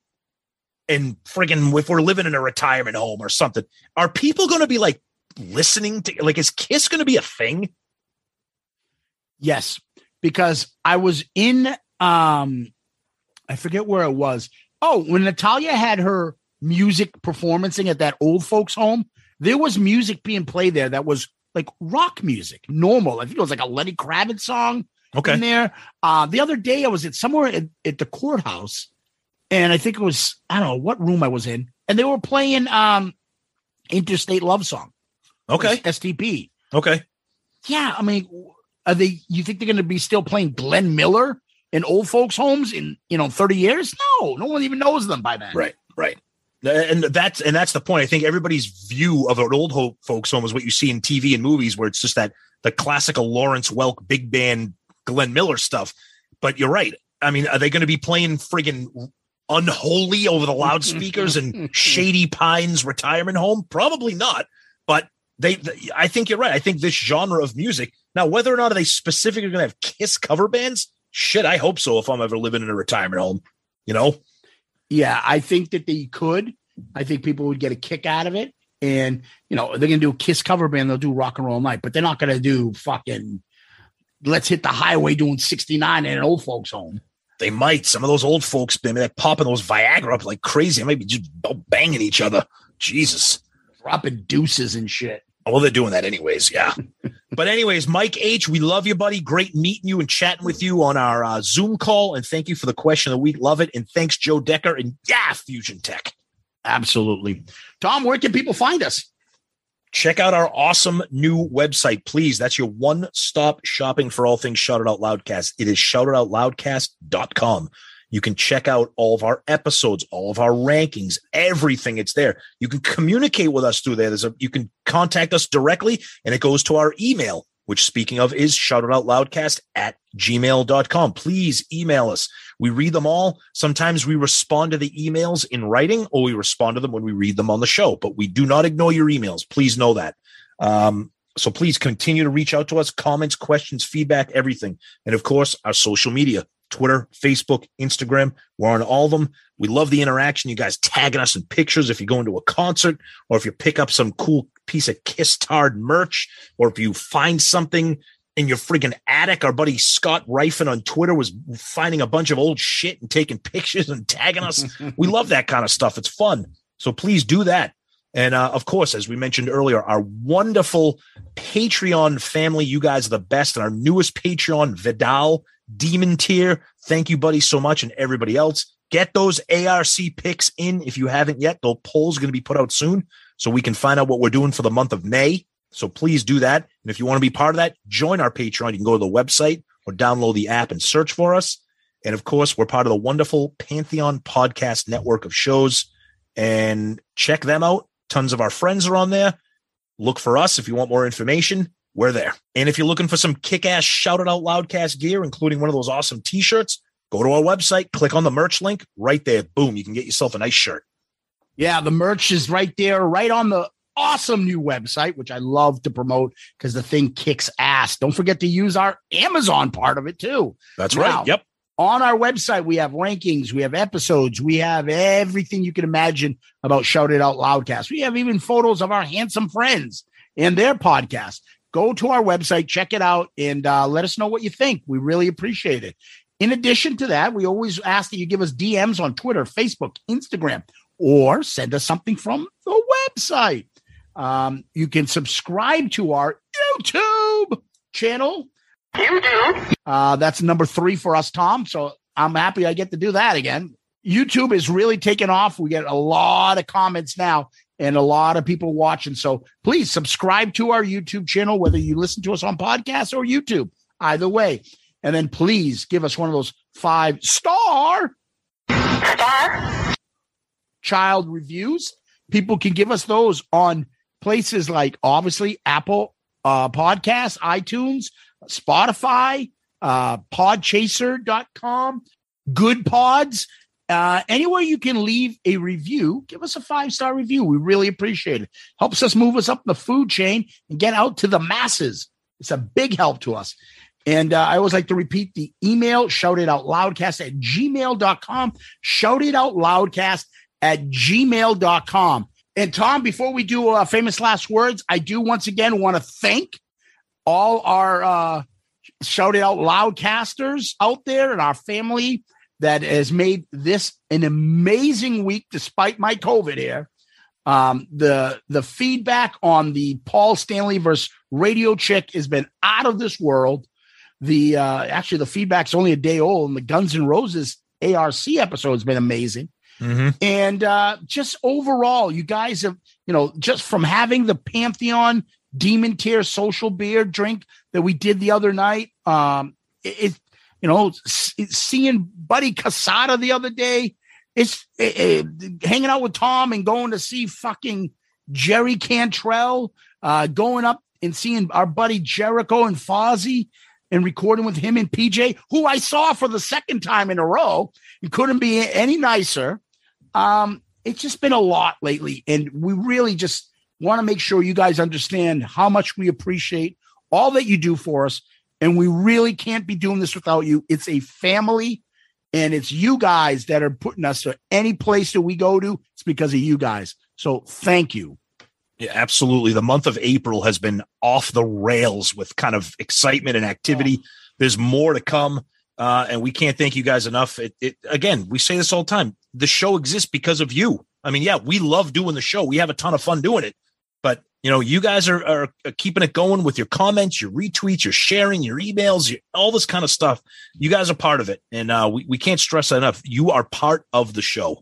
and friggin' if we're living in a retirement home or something, are people going to be like listening to, like, is Kiss going to be a thing? Yes, because I was in um I forget where it was. Oh, when Natalia had her music performancing at that old folks home, there was music being played there that was like rock music, normal. I think it was like a Lenny Kravitz song okay. in there. Uh the other day I was at somewhere at, at the courthouse and I think it was I don't know what room I was in and they were playing um Interstate Love Song. Okay. STP. Okay. Yeah, I mean, are they? You think they're going to be still playing Glenn Miller in old folks' homes in you know thirty years? No, no one even knows them by then. Right. Right. And that's and that's the point. I think everybody's view of an old folks home is what you see in TV and movies, where it's just that the classical Lawrence Welk big band Glenn Miller stuff. But you're right. I mean, are they going to be playing friggin' unholy over the loudspeakers in Shady Pines retirement home? Probably not. But they, th- I think you're right. I think this genre of music now, whether or not are they specifically going to have Kiss cover bands? Shit, I hope so. If I'm ever living in a retirement home, you know. Yeah, I think that they could. I think people would get a kick out of it, and you know they're going to do a Kiss cover band. They'll do Rock and Roll Night, but they're not going to do fucking. Let's hit the highway doing 69 in an old folks home. They might. Some of those old folks, I mean, they're popping those Viagra up like crazy. They might be just banging each other. Jesus. Dropping deuces and shit. Well, they're doing that anyways. Yeah. but anyways, Mike H, we love you, buddy. Great meeting you and chatting with you on our uh, Zoom call. And thank you for the question of the week. Love it. And thanks, Joe Decker. And yeah, Fusion Tech. Absolutely. Tom, where can people find us? Check out our awesome new website, please. That's your one stop shopping for all things Shout It Out Loudcast. It is shoutoutloudcast.com. You can check out all of our episodes, all of our rankings, everything. It's there. You can communicate with us through there. There's a, you can contact us directly and it goes to our email, which speaking of is shoutoutloudcast at gmail.com. Please email us. We read them all. Sometimes we respond to the emails in writing or we respond to them when we read them on the show, but we do not ignore your emails. Please know that. Um, so please continue to reach out to us, comments, questions, feedback, everything. And of course, our social media, Twitter, Facebook, Instagram. We're on all of them. We love the interaction. You guys tagging us in pictures if you go into a concert or if you pick up some cool piece of Kiss Tard merch or if you find something in your friggin' attic. Our buddy Scott Rifen on Twitter was finding a bunch of old shit and taking pictures and tagging us. we love that kind of stuff. It's fun. So please do that. And uh, of course, as we mentioned earlier, our wonderful Patreon family, you guys are the best. And our newest Patreon, Vidal Demon Tier. Thank you, buddy, so much. And everybody else, get those ARC picks in if you haven't yet. The poll's going to be put out soon so we can find out what we're doing for the month of May. So please do that. And if you want to be part of that, join our Patreon. You can go to the website or download the app and search for us. And of course, we're part of the wonderful Pantheon podcast network of shows. And check them out. Tons of our friends are on there. Look for us if you want more information. We're there. And if you're looking for some kick ass shout it out loudcast gear, including one of those awesome t shirts, go to our website, click on the merch link right there. Boom, you can get yourself a nice shirt. Yeah, the merch is right there, right on the awesome new website, which I love to promote because the thing kicks ass. Don't forget to use our Amazon part of it too. That's Now, right. Yep. On our website, we have rankings, we have episodes, we have everything you can imagine about Shout It Out Loudcast. We have even photos of our handsome friends and their podcast. Go to our website, check it out, and uh, let us know what you think. We really appreciate it. In addition to that, we always ask that you give us DMs on Twitter, Facebook, Instagram, or send us something from the website. Um, you can subscribe to our YouTube channel. YouTube. Uh, that's number three for us, Tom. So I'm happy I get to do that again. YouTube is really taking off. We get a lot of comments now and a lot of people watching. So please subscribe to our YouTube channel, whether you listen to us on podcast or YouTube, either way. And then please give us one of those five star star child reviews. People can give us those on places like obviously Apple uh, Podcasts, iTunes, Spotify, uh, podchaser.com, Goodpods. Uh, anywhere you can leave a review, give us a five star review. We really appreciate it. Helps us move us up the food chain and get out to the masses. It's a big help to us. And uh, I always like to repeat the email, shout it out loudcast at gmail.com. Shout it out loudcast at gmail.com. And Tom, before we do uh, famous last words, I do once again want to thank all our uh, shout it out loudcasters out there and our family that has made this an amazing week despite my COVID here. Um, the the feedback on the Paul Stanley versus Radio Chick has been out of this world. The uh, actually the feedback's only a day old, and the Guns N' Roses ARC episode has been amazing. And uh, just overall, you guys have, you know, just from having the Pantheon Demon Tier social beer drink that we did the other night, um, it you know, seeing Buddy Cassata the other day, it's it, it- hanging out with Tom and going to see fucking Jerry Cantrell, uh, going up and seeing our buddy Jericho and Fozzy and recording with him and PJ, who I saw for the second time in a row. It couldn't be any nicer. Um, it's just been a lot lately, and we really just want to make sure you guys understand how much we appreciate all that you do for us. And we really can't be doing this without you. It's a family, and it's you guys that are putting us to any place that we go to. It's because of you guys. So thank you. Yeah, absolutely. The month of April has been off the rails with kind of excitement and activity. There's more to come, uh, and we can't thank you guys enough. It, it again, we say this all the time. The show exists because of you. I mean, yeah, we love doing the show. We have a ton of fun doing it, but you know, you guys are, are, keeping it going with your comments, your retweets, your sharing, your emails, your, all this kind of stuff. You guys are part of it, and uh, we we can't stress that enough. You are part of the show.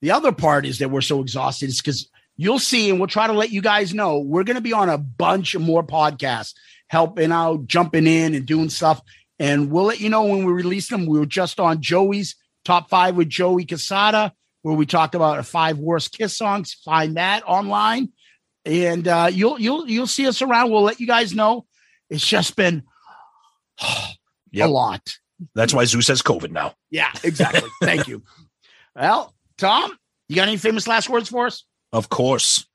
The other part is that we're so exhausted is because you'll see, and we'll try to let you guys know we're going to be on a bunch of more podcasts, helping out, jumping in, and doing stuff. And we'll let you know when we release them. We were just on Joey's top five with Joey Cassata, where we talked about five worst Kiss songs. Find that online, and uh, you'll you'll you'll see us around. We'll let you guys know. It's just been Yep. a lot. That's why Zeus has COVID now. Yeah, exactly. Thank you. Well, Tom, you got any famous last words for us? Of course.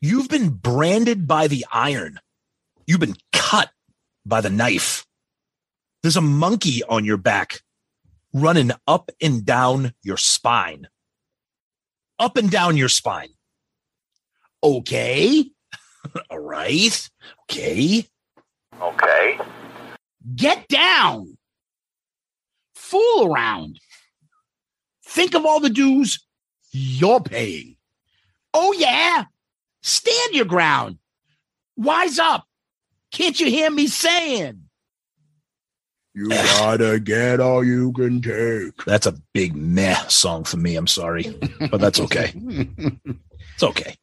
You've been branded by the iron. You've been cut by the knife. There's a monkey on your back running up and down your spine. Up and down your spine. Okay. All right. Okay. Okay. Get down. Fool around. Think of all the dues you're paying. Oh, yeah. Stand your ground. Wise up. Can't you hear me saying? You gotta get all you can take. That's a big meh song for me. I'm sorry, but that's okay. It's okay.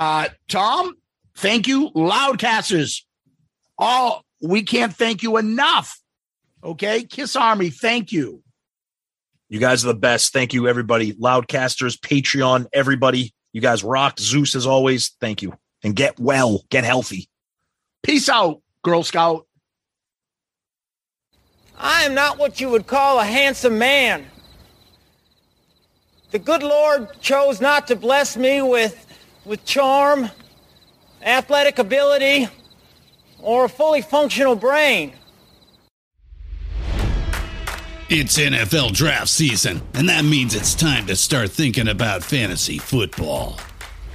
Uh, Tom, thank you, Loudcasters. Oh, we can't thank you enough. Okay, Kiss Army, thank you. You guys are the best. Thank you, everybody. Loudcasters, Patreon, everybody. You guys rocked. Zeus, as always. Thank you. And get well, get healthy. Peace out, Girl Scout. I am not what you would call a handsome man. The good Lord chose not to bless me with, with charm, athletic ability, or a fully functional brain. It's NFL draft season, and that means it's time to start thinking about fantasy football.